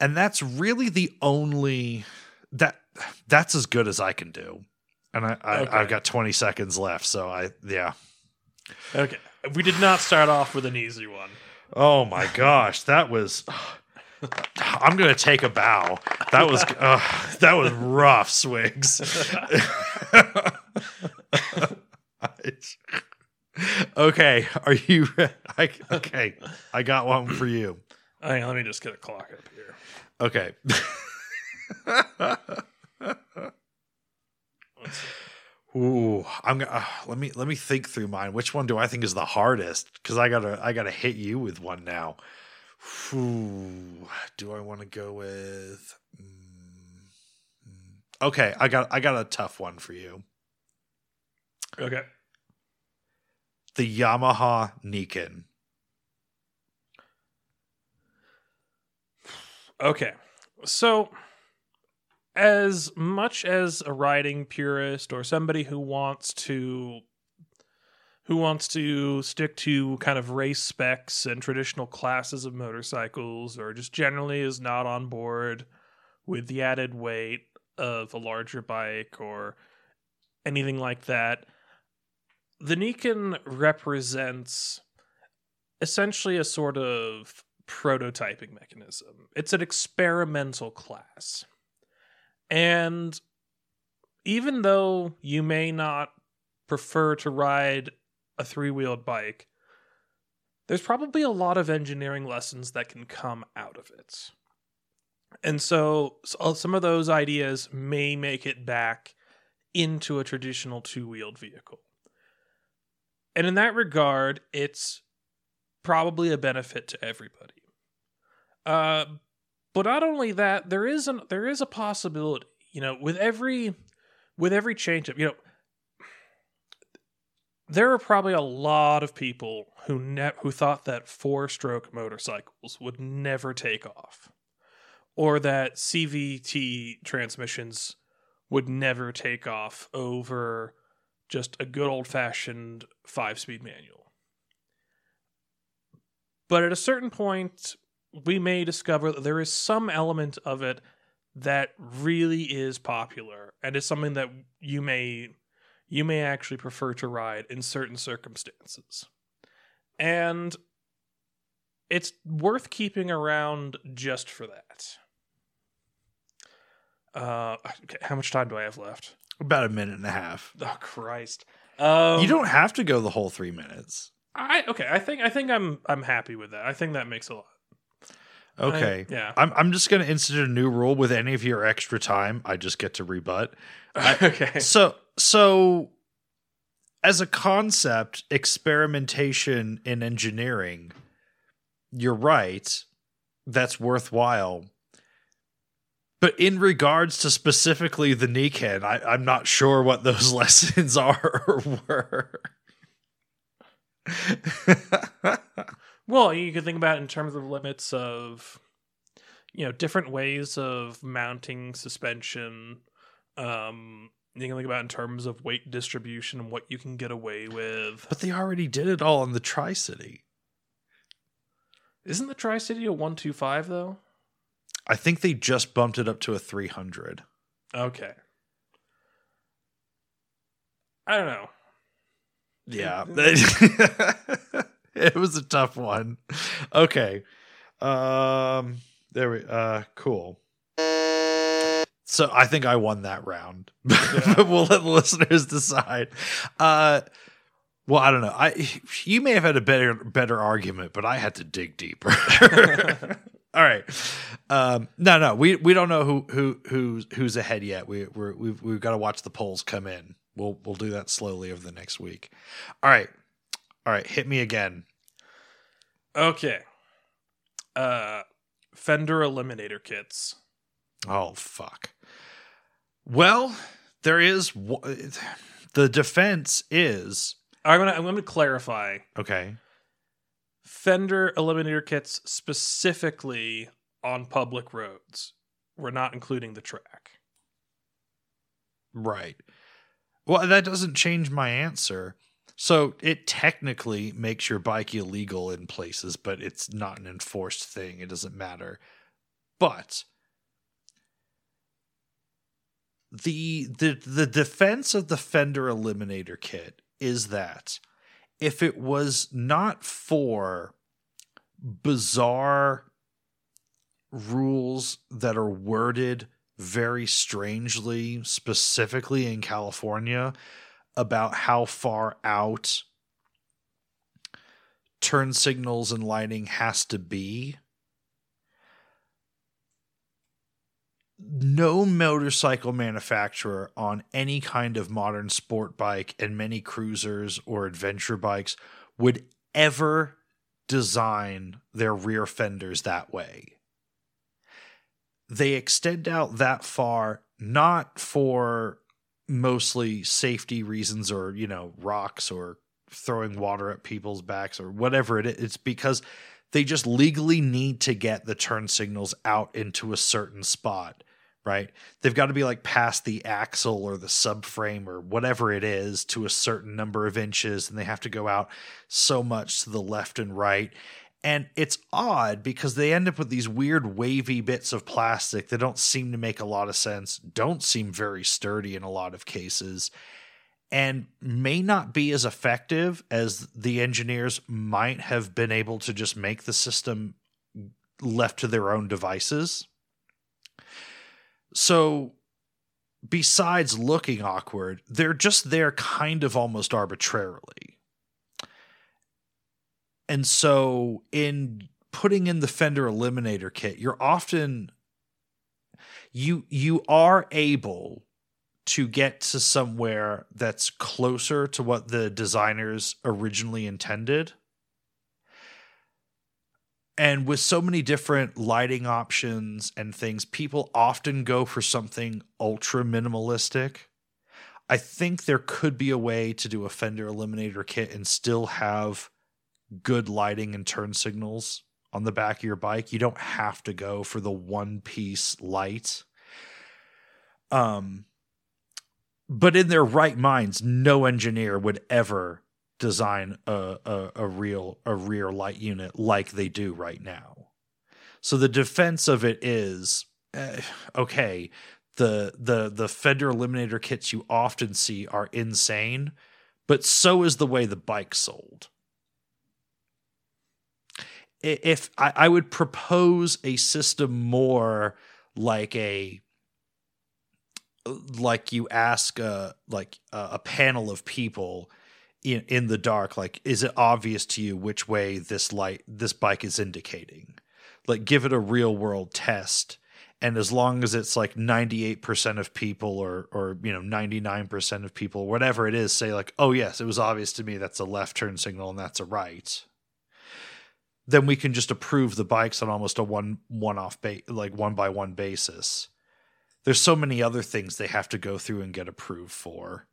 and that's really the only that that's as good as i can do and i, I Okay. i've got 20 seconds left so i yeah Okay. We did not start off with an easy one. Oh my gosh, that was. I'm gonna take a bow. That was uh, that was rough, Swigs. okay, are you? I, okay, I got one for you. Hang on, let me just get a clock up here. Okay. Ooh, I'm gonna uh, let me let me think through mine. Which one do I think is the hardest? Because I gotta I gotta hit you with one now. Ooh, do I want to go with? Mm, mm. Okay, I got I got a tough one for you. Okay. The Yamaha Niken. Okay. So, as much as a riding purist or somebody who wants to who wants to stick to kind of race specs and traditional classes of motorcycles or just generally is not on board with the added weight of a larger bike or anything like that, the Niken represents essentially a sort of prototyping mechanism. It's an experimental class. And even though you may not prefer to ride a three wheeled bike, there's probably a lot of engineering lessons that can come out of it. And so, so some of those ideas may make it back into a traditional two wheeled vehicle. And in that regard, it's probably a benefit to everybody. Uh, but not only that, there is an there is a possibility. You know, with every with every change up, you know, there are probably a lot of people who ne- who thought that four stroke motorcycles would never take off, or that CVT transmissions would never take off over just a good old fashioned five speed manual. But at a certain point, we may discover that there is some element of it that really is popular and is something that you may you may actually prefer to ride in certain circumstances. And it's worth keeping around just for that. Uh, okay, how much time do I have left? About a minute and a half. Oh Christ! Um, you don't have to go the whole three minutes. I okay. I think I think I'm I'm happy with that. I think that makes a lot. Okay. I- yeah. I'm I'm just gonna institute a new rule with any of your extra time. I just get to rebut. okay. So so as a concept, experimentation in engineering, you're right. That's worthwhile. But in regards to specifically the Niken, I, I'm not sure what those lessons are or were. Well, you can think about it in terms of limits of, you know, different ways of mounting suspension. Um, you can think about it in terms of weight distribution and what you can get away with. but they already did it all in the Tricity. Isn't the Tricity a one two five though? I think they just bumped it up to a 300. Okay. I don't know. Yeah. it was a tough one. Okay. Um there we uh cool. So I think I won that round. Yeah. we'll let the listeners decide. Uh well, I don't know. I you may have had a better better argument, but I had to dig deeper. All right. Um, no, no, we we don't know who who who's who's ahead yet. We we're, we've we've got to watch the polls come in. We'll we'll do that slowly over the next week. All right, all right. Hit me again. Okay. Uh, Fender Eliminator kits. Oh fuck. Well, there is w- the defense is I'm gonna I'm gonna clarify. okay. Fender Eliminator kits specifically on public roads. We're not including the track. Right. Well, that doesn't change my answer. So it technically makes your bike illegal in places, but it's not an enforced thing. It doesn't matter. But the the the defense of the Fender Eliminator kit is that if it was not for bizarre rules that are worded very strangely, specifically in California, about how far out turn signals and lighting has to be. No motorcycle manufacturer on any kind of modern sport bike and many cruisers or adventure bikes would ever design their rear fenders that way. They extend out that far not for mostly safety reasons or, you know, rocks or throwing water at people's backs or whatever it is. It's because they just legally need to get the turn signals out into a certain spot, right? They've got to be like past the axle or the subframe or whatever it is to a certain number of inches, and they have to go out so much to the left and right. And it's odd because they end up with these weird wavy bits of plastic that don't seem to make a lot of sense, don't seem very sturdy in a lot of cases and may not be as effective as the engineers might have been able to just make the system left to their own devices. So, besides looking awkward, they're just there kind of almost arbitrarily. And so, in putting in the fender eliminator kit, you're often you you are able to get to somewhere that's closer to what the designers originally intended. And with so many different lighting options and things, people often go for something ultra minimalistic. I think there could be a way to do a fender eliminator kit and still have good lighting and turn signals on the back of your bike. You don't have to go for the one piece light. Um, but in their right minds, no engineer would ever design a, a, a real a rear light unit like they do right now. So the defense of it is eh, okay. The the the fender eliminator kits you often see are insane, but so is the way the bike sold. If I, I would propose a system more like a like you ask a like a panel of people in in the dark like is it obvious to you which way this light this bike is indicating? Like give it a real world test and as long as it's like 98% of people or or you know 99% of people whatever it is say like oh yes it was obvious to me that's a left turn signal and that's a right then we can just approve the bikes on almost a one one off ba- like one by one basis. There's so many other things they have to go through and get approved for.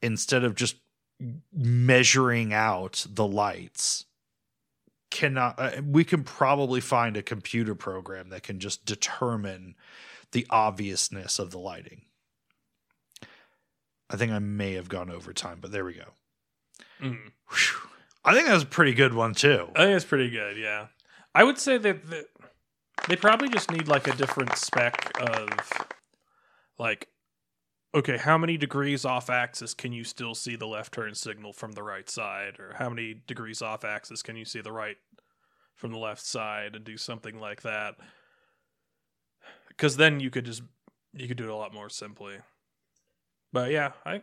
Instead of just measuring out the lights cannot uh, we can probably find a computer program that can just determine the obviousness of the lighting. I think i may have gone over time but there we go. Mm. I think that was a pretty good one too I think it's pretty good. Yeah, I would say that, they probably just need like a different spec of like, okay, how many degrees off axis can you still see the left turn signal from the right side, or how many degrees off axis can you see the right from the left side, and do something like that. Because then you could just you could do it a lot more simply. But yeah, I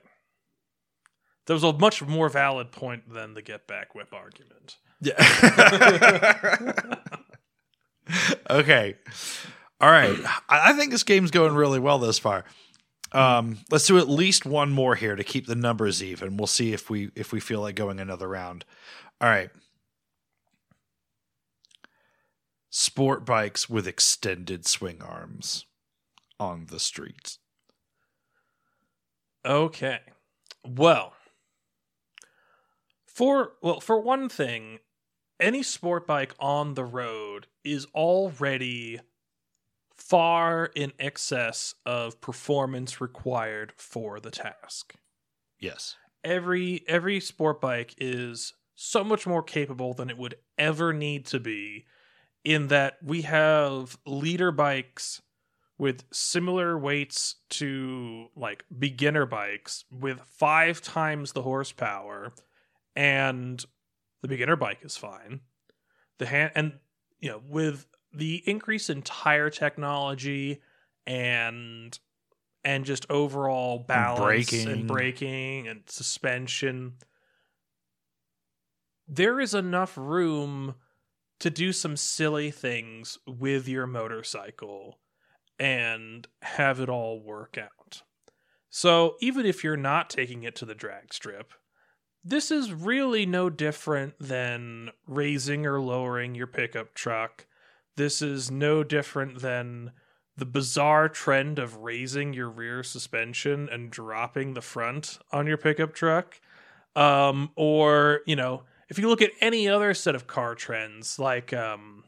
that was a much more valid point than the get back whip argument. Yeah. okay. All right. I I think this game's going really well thus far. Um, let's do at least one more here to keep the numbers even. We'll see if we if we feel like going another round. All right. Sport bikes with extended swing arms on the streets. Okay. Well, for well, for one thing, any sport bike on the road is already far in excess of performance required for the task. Yes. Every every sport bike is so much more capable than it would ever need to be in that we have liter bikes with similar weights to like beginner bikes with five times the horsepower and the beginner bike is fine. The hand and you know with the increase in tire technology and and just overall balance braking. and braking and suspension there is enough room to do some silly things with your motorcycle and have it all work out. So, even if you're not taking it to the drag strip, this is really no different than raising or lowering your pickup truck. This is no different than the bizarre trend of raising your rear suspension and dropping the front on your pickup truck. Um, or, you know, if you look at any other set of car trends, like um,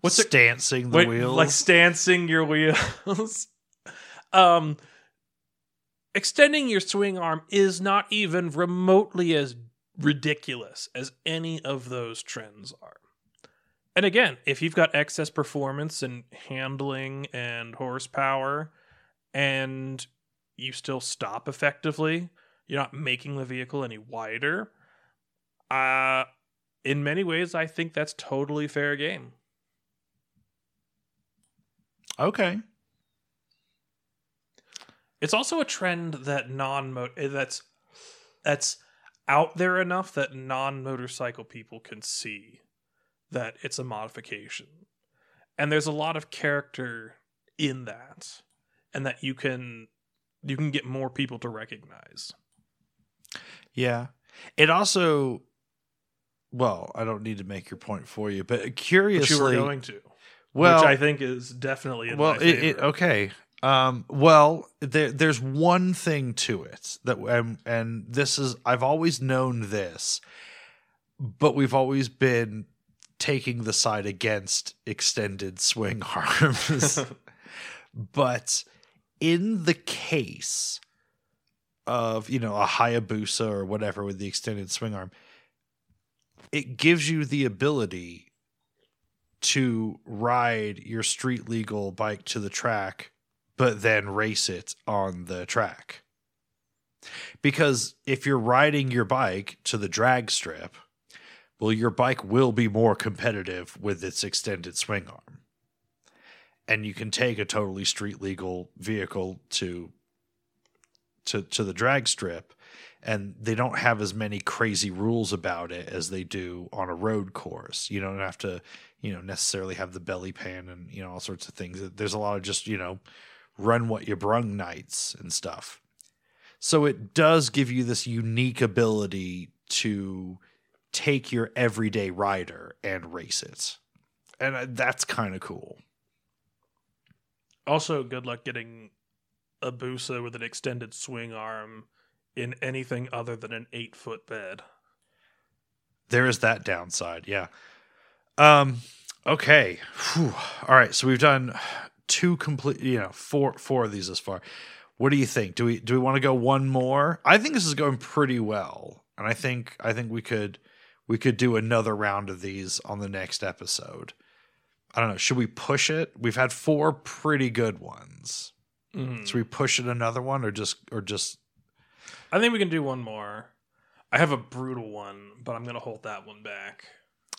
What's it- stancing the Wait, wheels? like stancing your wheels. um, extending your swing arm is not even remotely as ridiculous as any of those trends are. And again, if you've got excess performance and handling and horsepower, and you still stop effectively, you're not making the vehicle any wider. Uh, in many ways, I think that's totally fair game. okay. It's also a trend that non eh, that's that's out there enough that non motorcycle people can see that it's a modification. And there's a lot of character in that and that you can you can get more people to recognize. Yeah. It also well, I don't need to make your point for you, but curiously you were going to. well which I think is definitely in well it, it okay um well there there's one thing to it that and, and this is i've always known this but we've always been taking the side against extended swing arms. But in the case of you know a hayabusa or whatever with the extended swing arm it gives you the ability to ride your street legal bike to the track but then race it on the track. Because if you're riding your bike to the drag strip well your bike will be more competitive with its extended swing arm. And you can take a totally street legal vehicle to to to the drag strip and they don't have as many crazy rules about it as they do on a road course. You don't have to you know necessarily have the belly pan and you know all sorts of things. There's a lot of just you know run what you brung nights and stuff. So it does give you this unique ability to take your everyday rider and race it. And that's kind of cool. Also good luck getting a Busa with an extended swing arm in anything other than an eight foot bed. there is that downside yeah. Um okay. Whew. all right so we've done two complete you know four four of these as far. What do you think? Do we do we want to go one more? I think this is going pretty well and i think i think we could we could do another round of these on the next episode. I don't know should we push it? We've had four pretty good ones. Mhm. should we push it another one or just or just? I think we can do one more. I have a brutal one, but I'm going to hold that one back.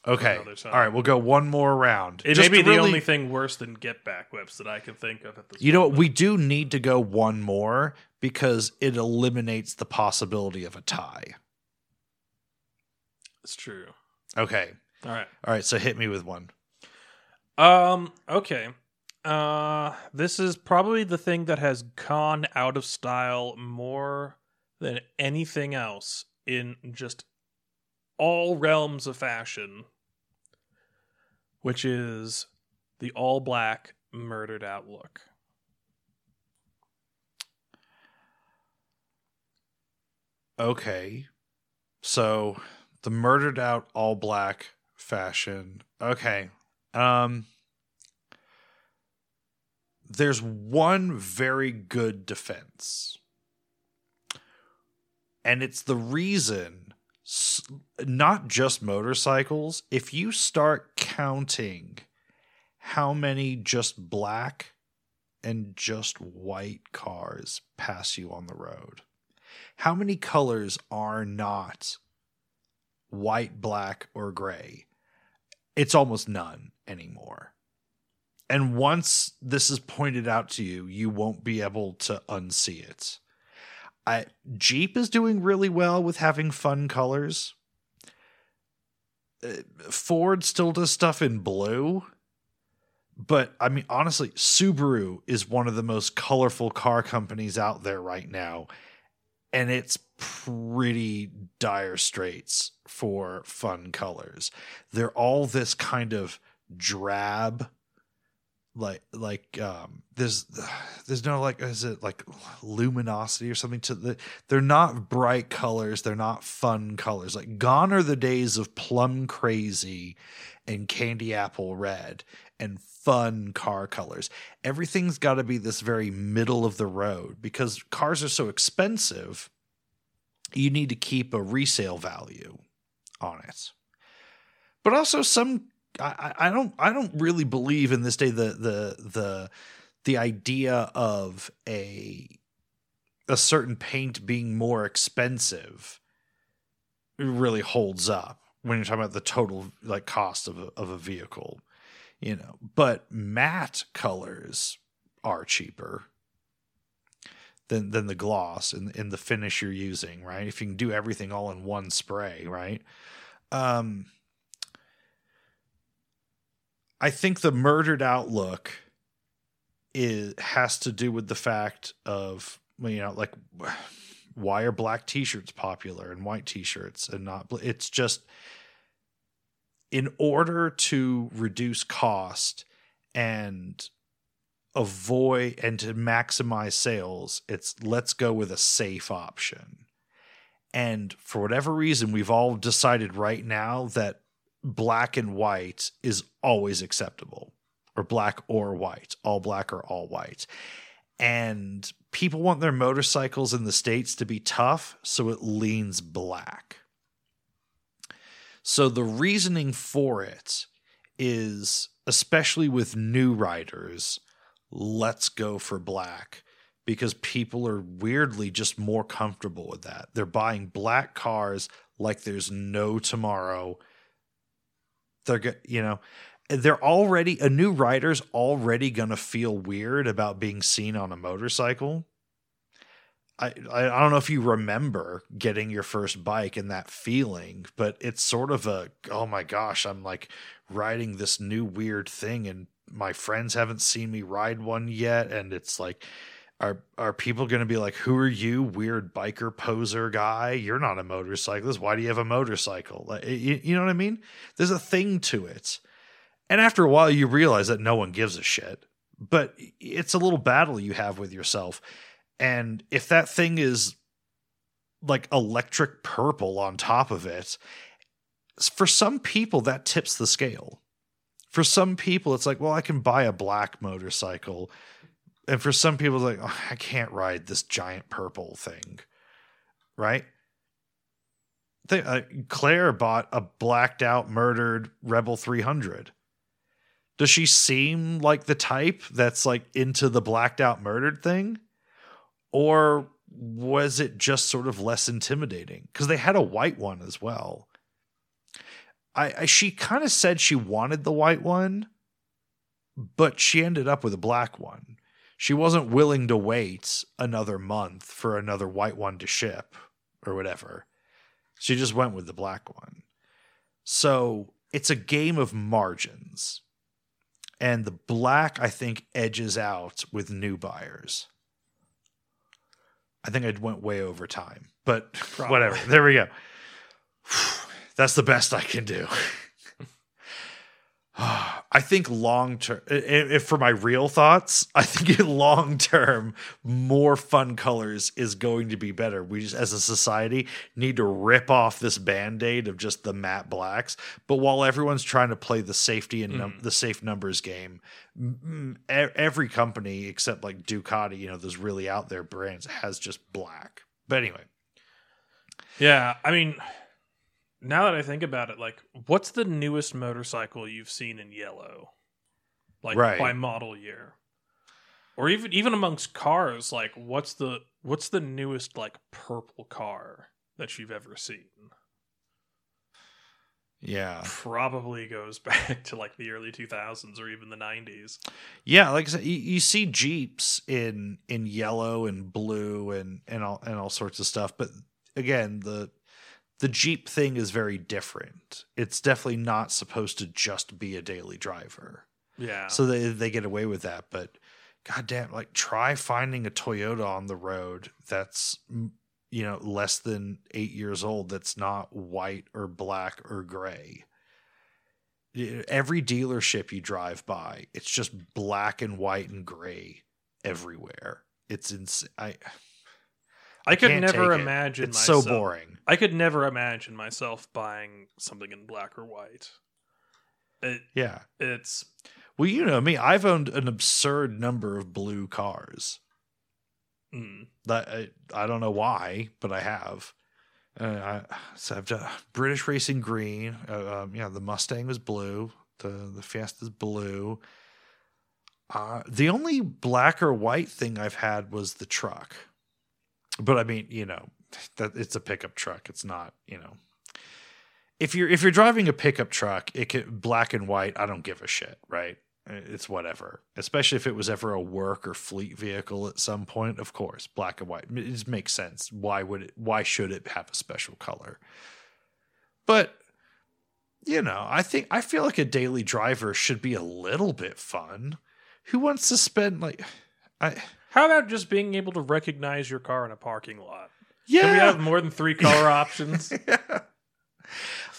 Okay another all right we'll go one more round It Just may be to the really- only thing worse than get back whips that I can think of at this You know what? moment. We do need to go one more because it eliminates the possibility of a tie. It's true. Okay. All right. All right. So hit me with one. Um, okay. Uh this is probably the thing that has gone out of style more than anything else in just all realms of fashion, which is the all black murdered out look. Okay. So the murdered out all black fashion. Okay. Um there's one very good defense. And it's the reason not just motorcycles, if you start counting how many just black and just white cars pass you on the road, how many colors are not white, black, or gray. It's almost none anymore. And once this is pointed out to you, you won't be able to unsee it. I, Jeep is doing really well with having fun colors. Uh, Ford still does stuff in blue. But I mean, honestly, Subaru is one of the most colorful car companies out there right now. And it's pretty dire straits for fun colors. They're all this kind of drab like like um there's there's no like is it like luminosity or something to the they're not bright colors. They're not fun colors. Like gone are the days of plum crazy and candy apple red and fun car colors. Everything's got to be this very middle of the road because cars are so expensive you need to keep a resale value on it. But also some I, I don't I don't really believe in this day the the the the idea of a a certain paint being more expensive really holds up when you're talking about the total like cost of a, of a vehicle you know. But matte colors are cheaper than than the gloss in in the finish you're using right? If you can do everything all in one spray right? Um I think the murdered outlook is has to do with the fact of you know like why are black t-shirts popular and white t-shirts and not it's just in order to reduce cost and avoid and to maximize sales it's let's go with a safe option. And for whatever reason we've all decided right now that black and white is always acceptable or black or white all black or all white. And people want their motorcycles in the states to be tough so it leans black. So the reasoning for it is especially with new riders let's go for black because people are weirdly just more comfortable with that. They're buying black cars like there's no tomorrow they're you know they're already a new rider's already gonna feel weird about being seen on a motorcycle. I, I don't know if you remember getting your first bike and that feeling, but it's sort of a oh my gosh, I'm like riding this new weird thing and my friends haven't seen me ride one yet and it's like are are people going to be like who are you weird biker poser guy? You're not a motorcyclist. Why do you have a motorcycle? Like, you, you know what i mean? There's a thing to it. And after a while you realize that no one gives a shit. But it's a little battle you have with yourself. And if that thing is like electric purple on top of it for some people that tips the scale. For some people it's like well i can buy a black motorcycle and for some people, like oh, I can't ride this giant purple thing, right? They, uh, Claire bought a blacked out, murdered Rebel 300. Does she seem like the type that's like into the blacked out, murdered thing, or was it just sort of less intimidating? Because they had a white one as well. I, I she kind of said she wanted the white one, but she ended up with a black one she wasn't willing to wait another month for another white one to ship or whatever. She just went with the black one. So it's a game of margins. And the black, I think, edges out with new buyers. I think I went way over time, but Probably. whatever. There we go. That's the best I can do. I think long term, if for my real thoughts, I think long term, more fun colors is going to be better. We just, as a society, need to rip off this band aid of just the matte blacks. But while everyone's trying to play the safety and num- mm. the safe numbers game, every company except like Ducati, you know, those really out there brands has just black. But anyway, yeah, I mean now that I think about it, like, what's the newest motorcycle you've seen in yellow? Like right. by model year, or even even amongst cars, like, what's the what's the newest like purple car that you've ever seen? Yeah. probably goes back to like the early 2000s or even the 90s. Yeah, like I said, you, you see Jeeps in in yellow and blue and and all and all sorts of stuff, but again, the the Jeep thing is very different. It's definitely not supposed to just be a daily driver. Yeah. So they they get away with that, but goddamn, like try finding a Toyota on the road that's you know less than eight years old that's not white or black or gray. Every dealership you drive by, it's just black and white and gray everywhere. It's insane. I I could never take it. imagine it's myself, so boring. I could never imagine myself buying something in black or white. It, Yeah. it's Well, you know me. I've owned an absurd number of blue cars. mm, That I, I don't know why, but I have. Uh, I, so I've done British Racing Green. Uh, um, yeah, the Mustang was blue. The the Fiesta's blue. Uh, the only black or white thing I've had was the truck. But I mean, you know, that it's a pickup truck. It's not, you know. If you're if you're driving a pickup truck, it can black and white. I don't give a shit, right? Eh, it's whatever. Especially if it was ever a work or fleet vehicle at some point. Of course, black and white. It just makes sense. Why would it? Why should it have a special color? But you know, I think I feel like a daily driver should be a little bit fun. Who wants to spend like I how about just being able to recognize your car in a parking lot? yeah. Can we have more than three color options?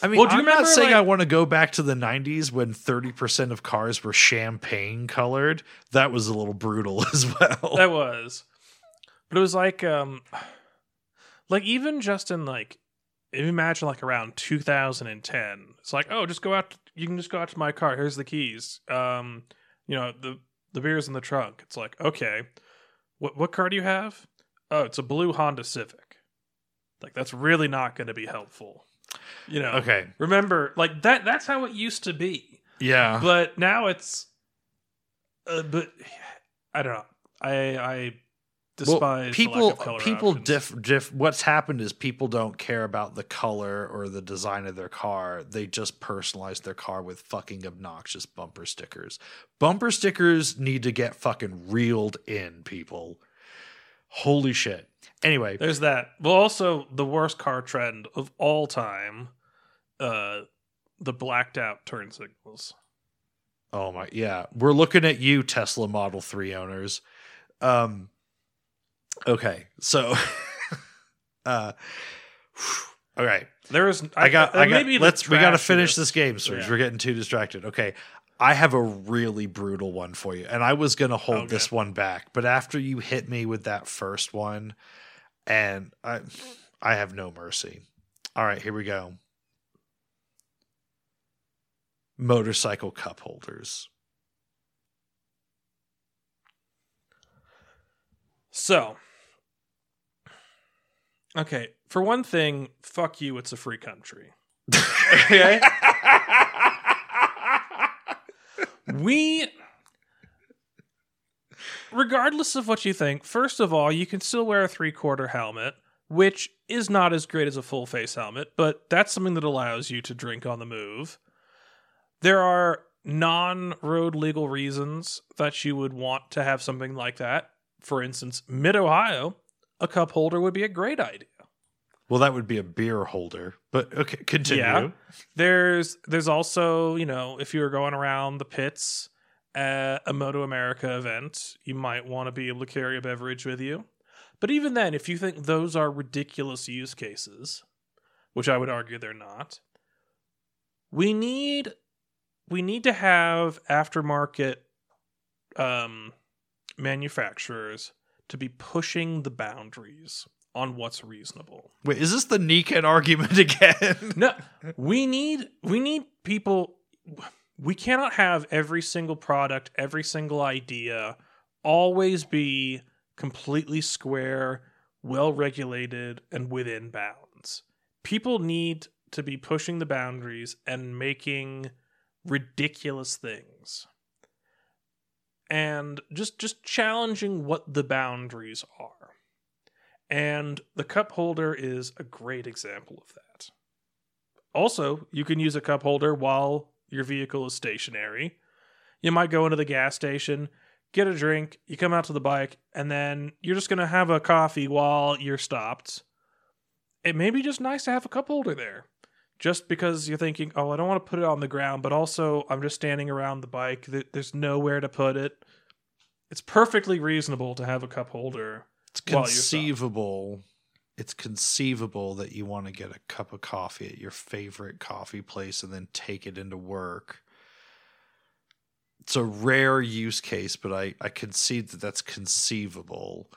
I mean, Well, do you I'm not remember, saying like- I want to go back to the 90s when 30% of cars were champagne colored. That was a little brutal as well. that was, but it was like, um, like even just in like, if you imagine like around 2010, it's like, oh, just go out. You can just go out to my car. Here's the keys. Um, you know the the beer's in the trunk. It's like, okay, what what car do you have? Oh, it's a blue Honda Civic. Like that's really not going to be helpful. You know. okay. Remember, like that. That's how it used to be. Yeah. but now it's uh, but i don't know i i despise Well, people people options. diff, diff what's happened is people don't care about the color or the design of their car. They just personalize their car with fucking obnoxious bumper stickers. Bumper stickers need to get fucking reeled in people. Holy shit. Anyway. There's that. Well also the worst car trend of all time uh the blacked out turn signals. Oh my, yeah. We're looking at you, Tesla Model 3 owners. Um okay. So uh okay. there is I got I, got maybe the let's we got to finish this game, Serge. Yeah. We're getting too distracted. Okay. I have a really brutal one for you. And I was going to hold Okay. this one back, but after you hit me with that first one and I I have no mercy. All right, here we go. Motorcycle cup holders. so okay for one thing fuck you it's a free country. Okay. We regardless of what you think first of all you can still wear a three quarter helmet which is not as great as a full face helmet but that's something that allows you to drink on the move. There are non road legal reasons that you would want to have something like that. For instance mid ohio a cup holder would be a great idea Well, that would be a beer holder, but okay, continue. Yeah. There's there's also, you know, if you're going around the pits at a Moto America event, you might want to be able to carry a beverage with you. But even then, if you think those are ridiculous use cases, which I would argue they're not, we need we need to have aftermarket um manufacturers to be pushing the boundaries on what's reasonable. Wait, is this the Niken argument again? No, we need we need people. We cannot have every single product, every single idea, always be completely square, well regulated, and within bounds. People need to be pushing the boundaries and making ridiculous things, and just just challenging what the boundaries are. And the cup holder is a great example of that. Also, you can use a cup holder while your vehicle is stationary. You might go into the gas station, get a drink, you come out to the bike, and then you're just going to have a coffee while you're stopped. It may be just nice to have a cup holder there. Just because you're thinking, oh, I don't want to put it on the ground, but also I'm just standing around the bike. There's nowhere to put it. It's perfectly reasonable to have a cup holder. It's while you're stopped. conceivable. It's conceivable that you want to get a cup of coffee at your favorite coffee place and then take it into work. It's a rare use case, but I, I concede that that's conceivable.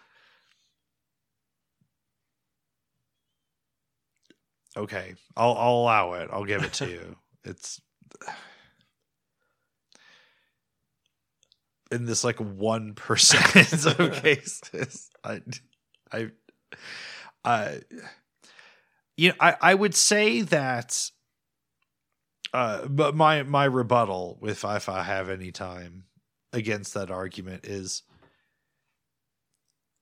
Okay, I'll I'll allow it. I'll give it to you. It's in this like one percent of cases. I, I, I, you know, I I would say that. Uh, but my my rebuttal, if I, if I have any time against that argument, is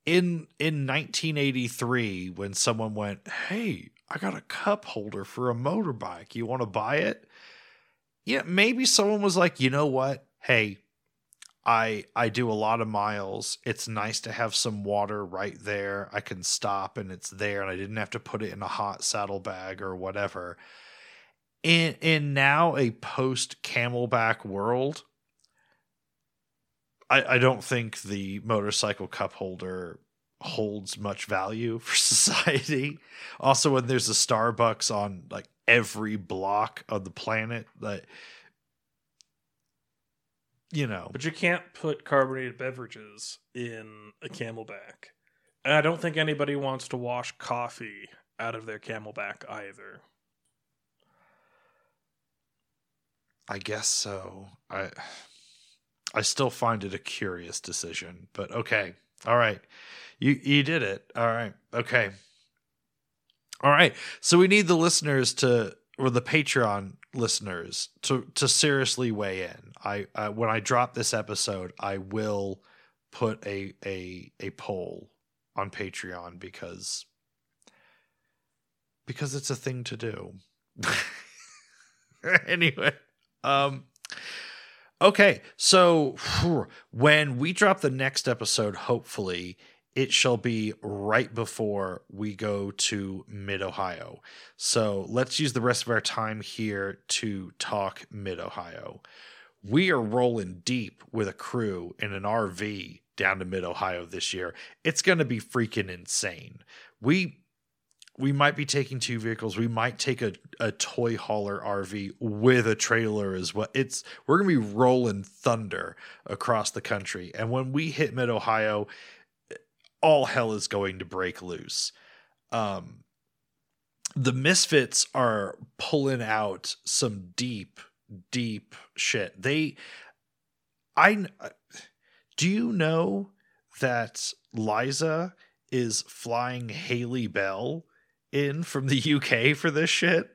in in 1983 when someone went, "Hey, I got a cup holder for a motorbike. You want to buy it?" Yeah, maybe someone was like, "You know what? Hey, I I do a lot of miles. It's nice to have some water right there. I can stop and it's there and I didn't have to put it in a hot saddlebag or whatever." In in now a post CamelBak world, I, I don't think the motorcycle cup holder holds much value for society. Also, when there's a Starbucks on like every block of the planet, that you know, But you can't put carbonated beverages in a CamelBak. And I don't think anybody wants to wash coffee out of their CamelBak either. I guess so. I I still find it a curious decision, but okay. All right. You you did it. All right. Okay. All right. So we need the listeners to or the Patreon listeners to to seriously weigh in. I uh, when I drop this episode, I will put a a a poll on Patreon because because it's a thing to do. anyway, um okay, so when we drop the next episode, hopefully it shall be right before we go to Mid Ohio. So let's use the rest of our time here to talk Mid Ohio. We are rolling deep with a crew in an RV down to Mid Ohio this year. It's going to be freaking insane. We we might be taking two vehicles. We might take a, a toy hauler RV with a trailer as well. It's we're gonna be rolling thunder across the country. And when we hit mid Ohio, all hell is going to break loose. Um the misfits are pulling out some deep, deep shit. They I do you know that Liza is flying Haley Bell in from the UK for this shit.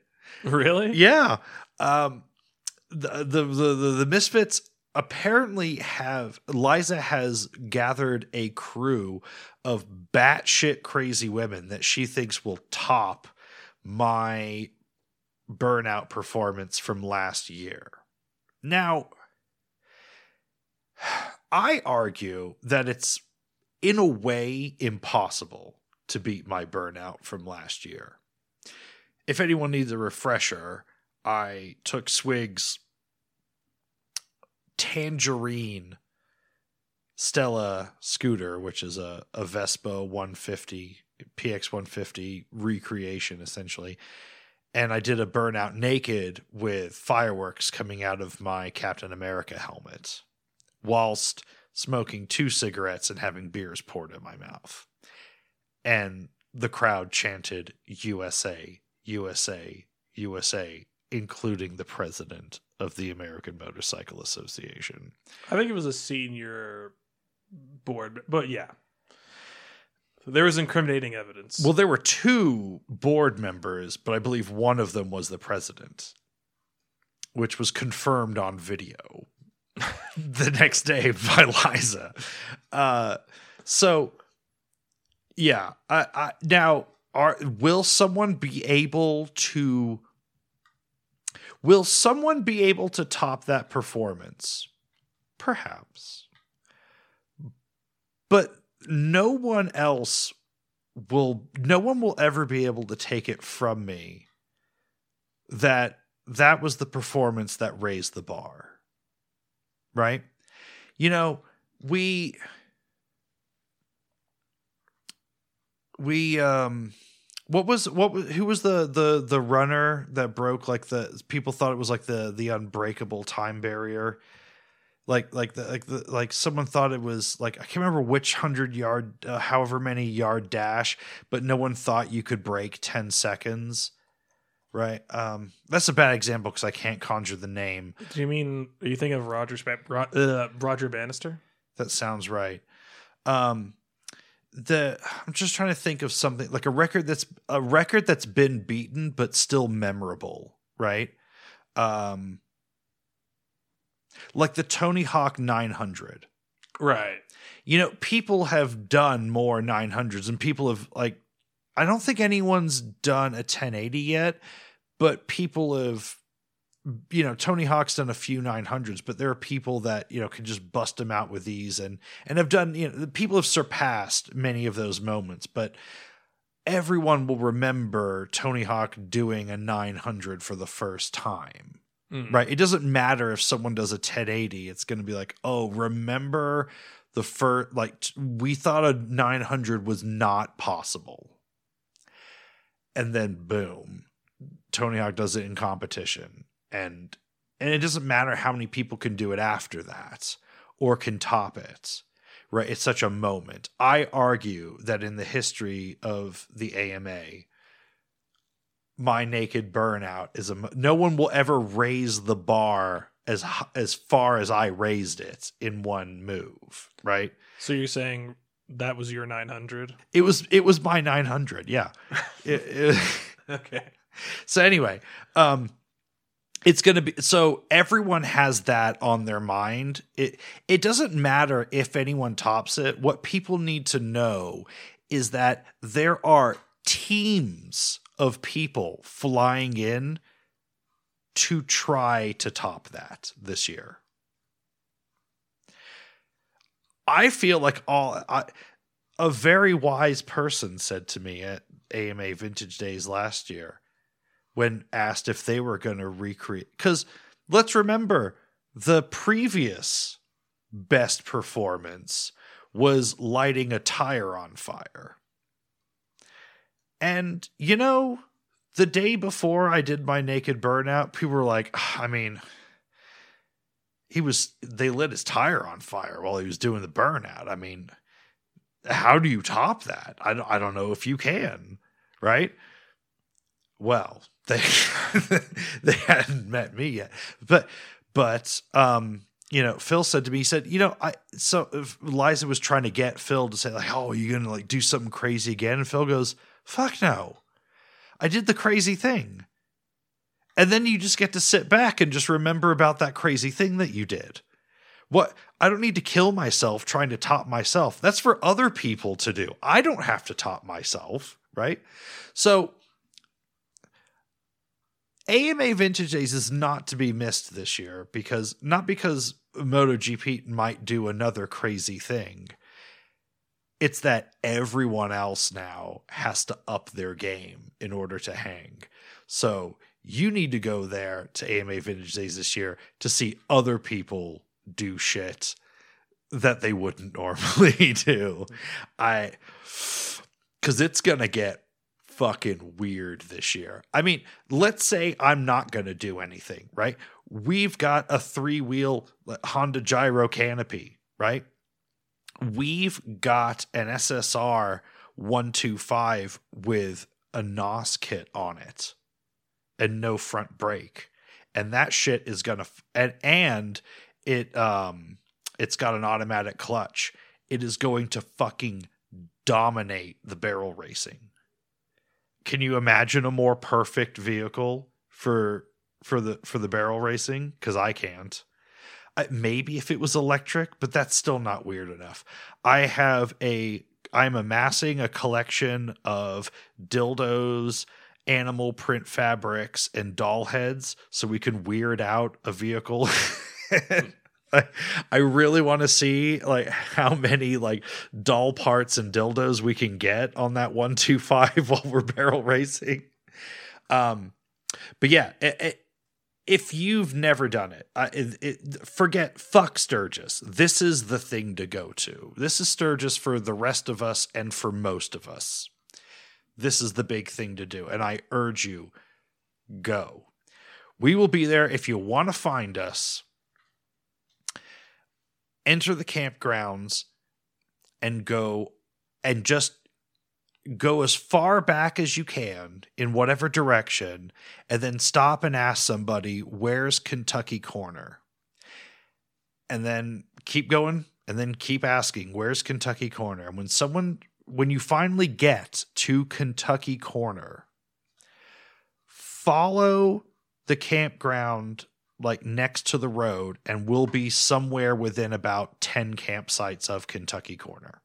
Really? Yeah. Um, the, the the the the Misfits apparently have Liza has gathered a crew of batshit crazy women that she thinks will top my burnout performance from last year. Now, I argue that it's in a way impossible to beat my burnout from last year. If anyone needs a refresher, I took Swig's Tangerine Stella scooter, which is a, a Vespa 150, PX 150 recreation essentially. And I did a burnout naked with fireworks coming out of my Captain America helmet whilst smoking two cigarettes and having beers poured in my mouth and the crowd chanted USA, USA, USA, including the president of the American Motorcycle Association. I think it was a senior board, but yeah. There was incriminating evidence. Well, there were two board members, but I believe one of them was the president, which was confirmed on video the next day by Liza. Uh, so yeah. I, I, now, are will someone be able to Will someone be able to top that performance? Perhaps. But no one else will no one will ever be able to take it from me that that was the performance that raised the bar. Right? You know, we we um what was what was who was the the the runner that broke like the people thought it was like the the unbreakable time barrier? Like like the like the like someone thought it was like I can't remember which hundred yard uh, however many yard dash but no one thought you could break 10 seconds right? Um that's a bad example because I can't conjure the name. Do you mean are you thinking of Roger uh, Roger Bannister? that sounds right. Um the I'm just trying to think of something like a record that's a record that's been beaten but still memorable, right? Um like the Tony Hawk 900. Right. You know, people have done more 900s and people have like I don't think anyone's done a 1080 yet, but people have you know Tony Hawk's done a few 900s, but there are people that you know can just bust them out with these and and have done you know the people have surpassed many of those moments, but everyone will remember Tony Hawk doing a 900 for the first time. Mm. Right? It doesn't matter if someone does a 1080, it's going to be like, "Oh, remember the first like t- we thought a 900 was not possible." And then boom, Tony Hawk does it in competition and and it doesn't matter how many people can do it after that or can top it right it's such a moment i argue that in the history of the ama my naked burnout is a no one will ever raise the bar as as far as i raised it in one move right So you're saying that was your 900? it was it was my 900 yeah It- it- Okay. so anyway um it's going to be so everyone has that on their mind. It it doesn't matter if anyone tops it. What people need to know is that there are teams of people flying in to try to top that this year. I feel like all I, a very wise person said to me at ama vintage days last year when asked if they were going to recreate. Because let's remember the previous best performance was lighting a tire on fire. And, you know, the day before I did my naked burnout, people were like, "Ah, I mean, he was, they lit his tire on fire while he was doing the burnout. I mean, how do you top that? I don't, I don't know if you can, right? well they they hadn't met me yet. But but um you know phil said to me he said you know i so if liza was trying to get phil to say like oh are you gonna like do something crazy again? And phil goes fuck no. I did the crazy thing. And then you just get to sit back and just remember about that crazy thing that you did. What i don't need to kill myself trying to top myself. That's for other people to do. I don't have to top myself right? So AMA Vintage Days is not to be missed this year because not because MotoGP might do another crazy thing. It's that everyone else now has to up their game in order to hang. So you need to go there to AMA Vintage Days this year to see other people do shit that they wouldn't normally do. I cuz it's to get fucking weird this year. I mean, let's say I'm not going to do anything, right? We've got a three wheel Honda Gyro canopy, right? We've got an SSR 125 with a NOS kit on it and no front brake. And that shit is going to, and, and it, um, it's got an automatic clutch. It is going to fucking dominate the barrel racing can you imagine a more perfect vehicle for for the for the barrel racing? Because i can't. I, maybe if it was electric but that's still not weird enough. I have a i'm amassing a collection of dildos animal print fabrics and doll heads so we can weird out a vehicle. I, really want to see like how many like doll parts and dildos we can get on that 125 while we're barrel racing. Um but yeah, it, it, if you've never done it, uh, it, forget fuck Sturgis. This is the thing to go to. This is Sturgis for the rest of us and for most of us. This is the big thing to do, and I urge you, go. We will be there if you want to find us. Enter the campgrounds and go and just go as far back as you can in whatever direction and then stop and ask somebody where's kentucky corner? And then keep going and then keep asking where's kentucky corner? And when someone when you finally get to kentucky corner follow the campground like next to the road and we'll be somewhere within about 10 campsites of kentucky corner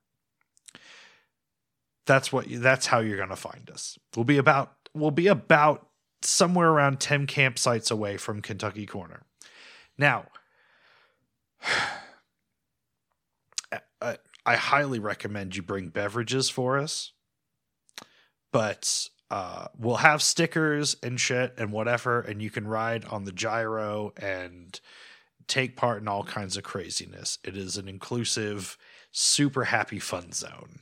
that's what that's how you're going to find us. We'll be about we'll be about somewhere around 10 campsites away from Kentucky Corner. Now, I, I highly recommend you bring beverages for us. But uh, we'll have stickers and shit and whatever, and you can ride on the gyro and take part in all kinds of craziness. It is an inclusive, super happy fun zone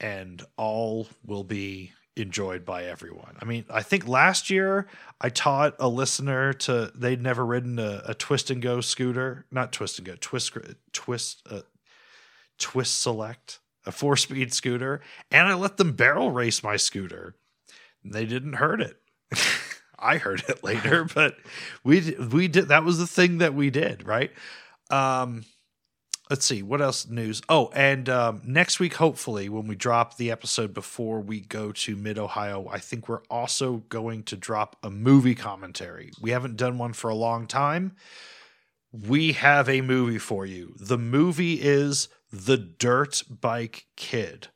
and all will be enjoyed by everyone. I mean, I think last year I taught a listener to they'd never ridden a, a twist and go scooter, not twist and go, twist twist uh, twist select, a four speed scooter, and I let them barrel race my scooter. They didn't hurt it. I heard it later, but we we did that was the thing that we did, right? Um let's see what else news? Oh and um, next week hopefully when we drop the episode before we go to mid ohio i think we're also going to drop a movie commentary. We haven't done one for a long time. We have a movie for you. The movie is the dirt bike kid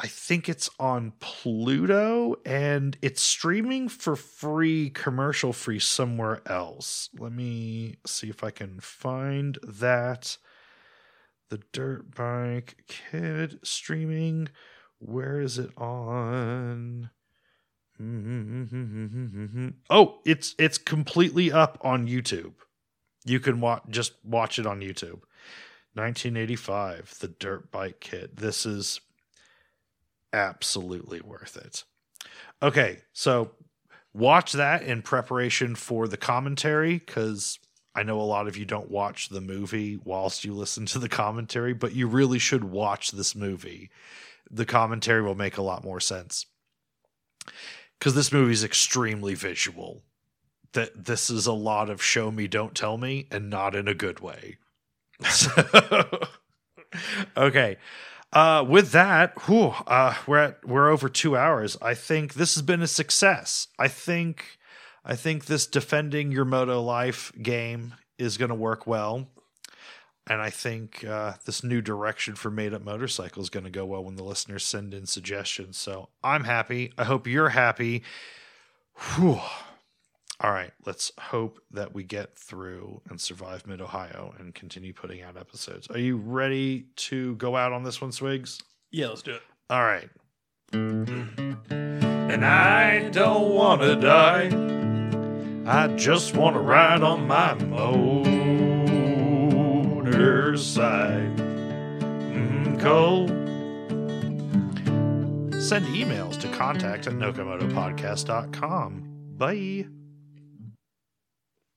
I think it's on Pluto and it's streaming for free, commercial free somewhere else. Let me see if I can find that. The dirt bike kid streaming. Where is it on? Mm-hmm. Oh it's it's completely up on youtube. You can watch just watch it on youtube. 1985 the dirt bike kid. This is absolutely worth it okay so watch that in preparation for the commentary because I know a lot of you don't watch the movie whilst you listen to the commentary, but you really should watch this movie. The commentary will make a lot more sense. Because this movie is extremely visual. That this is a lot of show me, don't tell me, and not in a good way. So, okay. Uh, with that, whew, uh, we're at we're over two hours. I think this has been a success. I think I think this defending your moto life game is going to work well. And I think uh, this new direction for made up motorcycle is going to go well when the listeners send in suggestions. So I'm happy. I hope you're happy. Whew. All right, let's hope that we get through and survive Mid Ohio and continue putting out episodes. Are you ready to go out on this one, Swigs? Yeah, let's do it. All right. And I don't want to die. I just want to ride on my motorcycle. Mm, Cole. Send emails to contact at nocomotopodcast.com. Bye.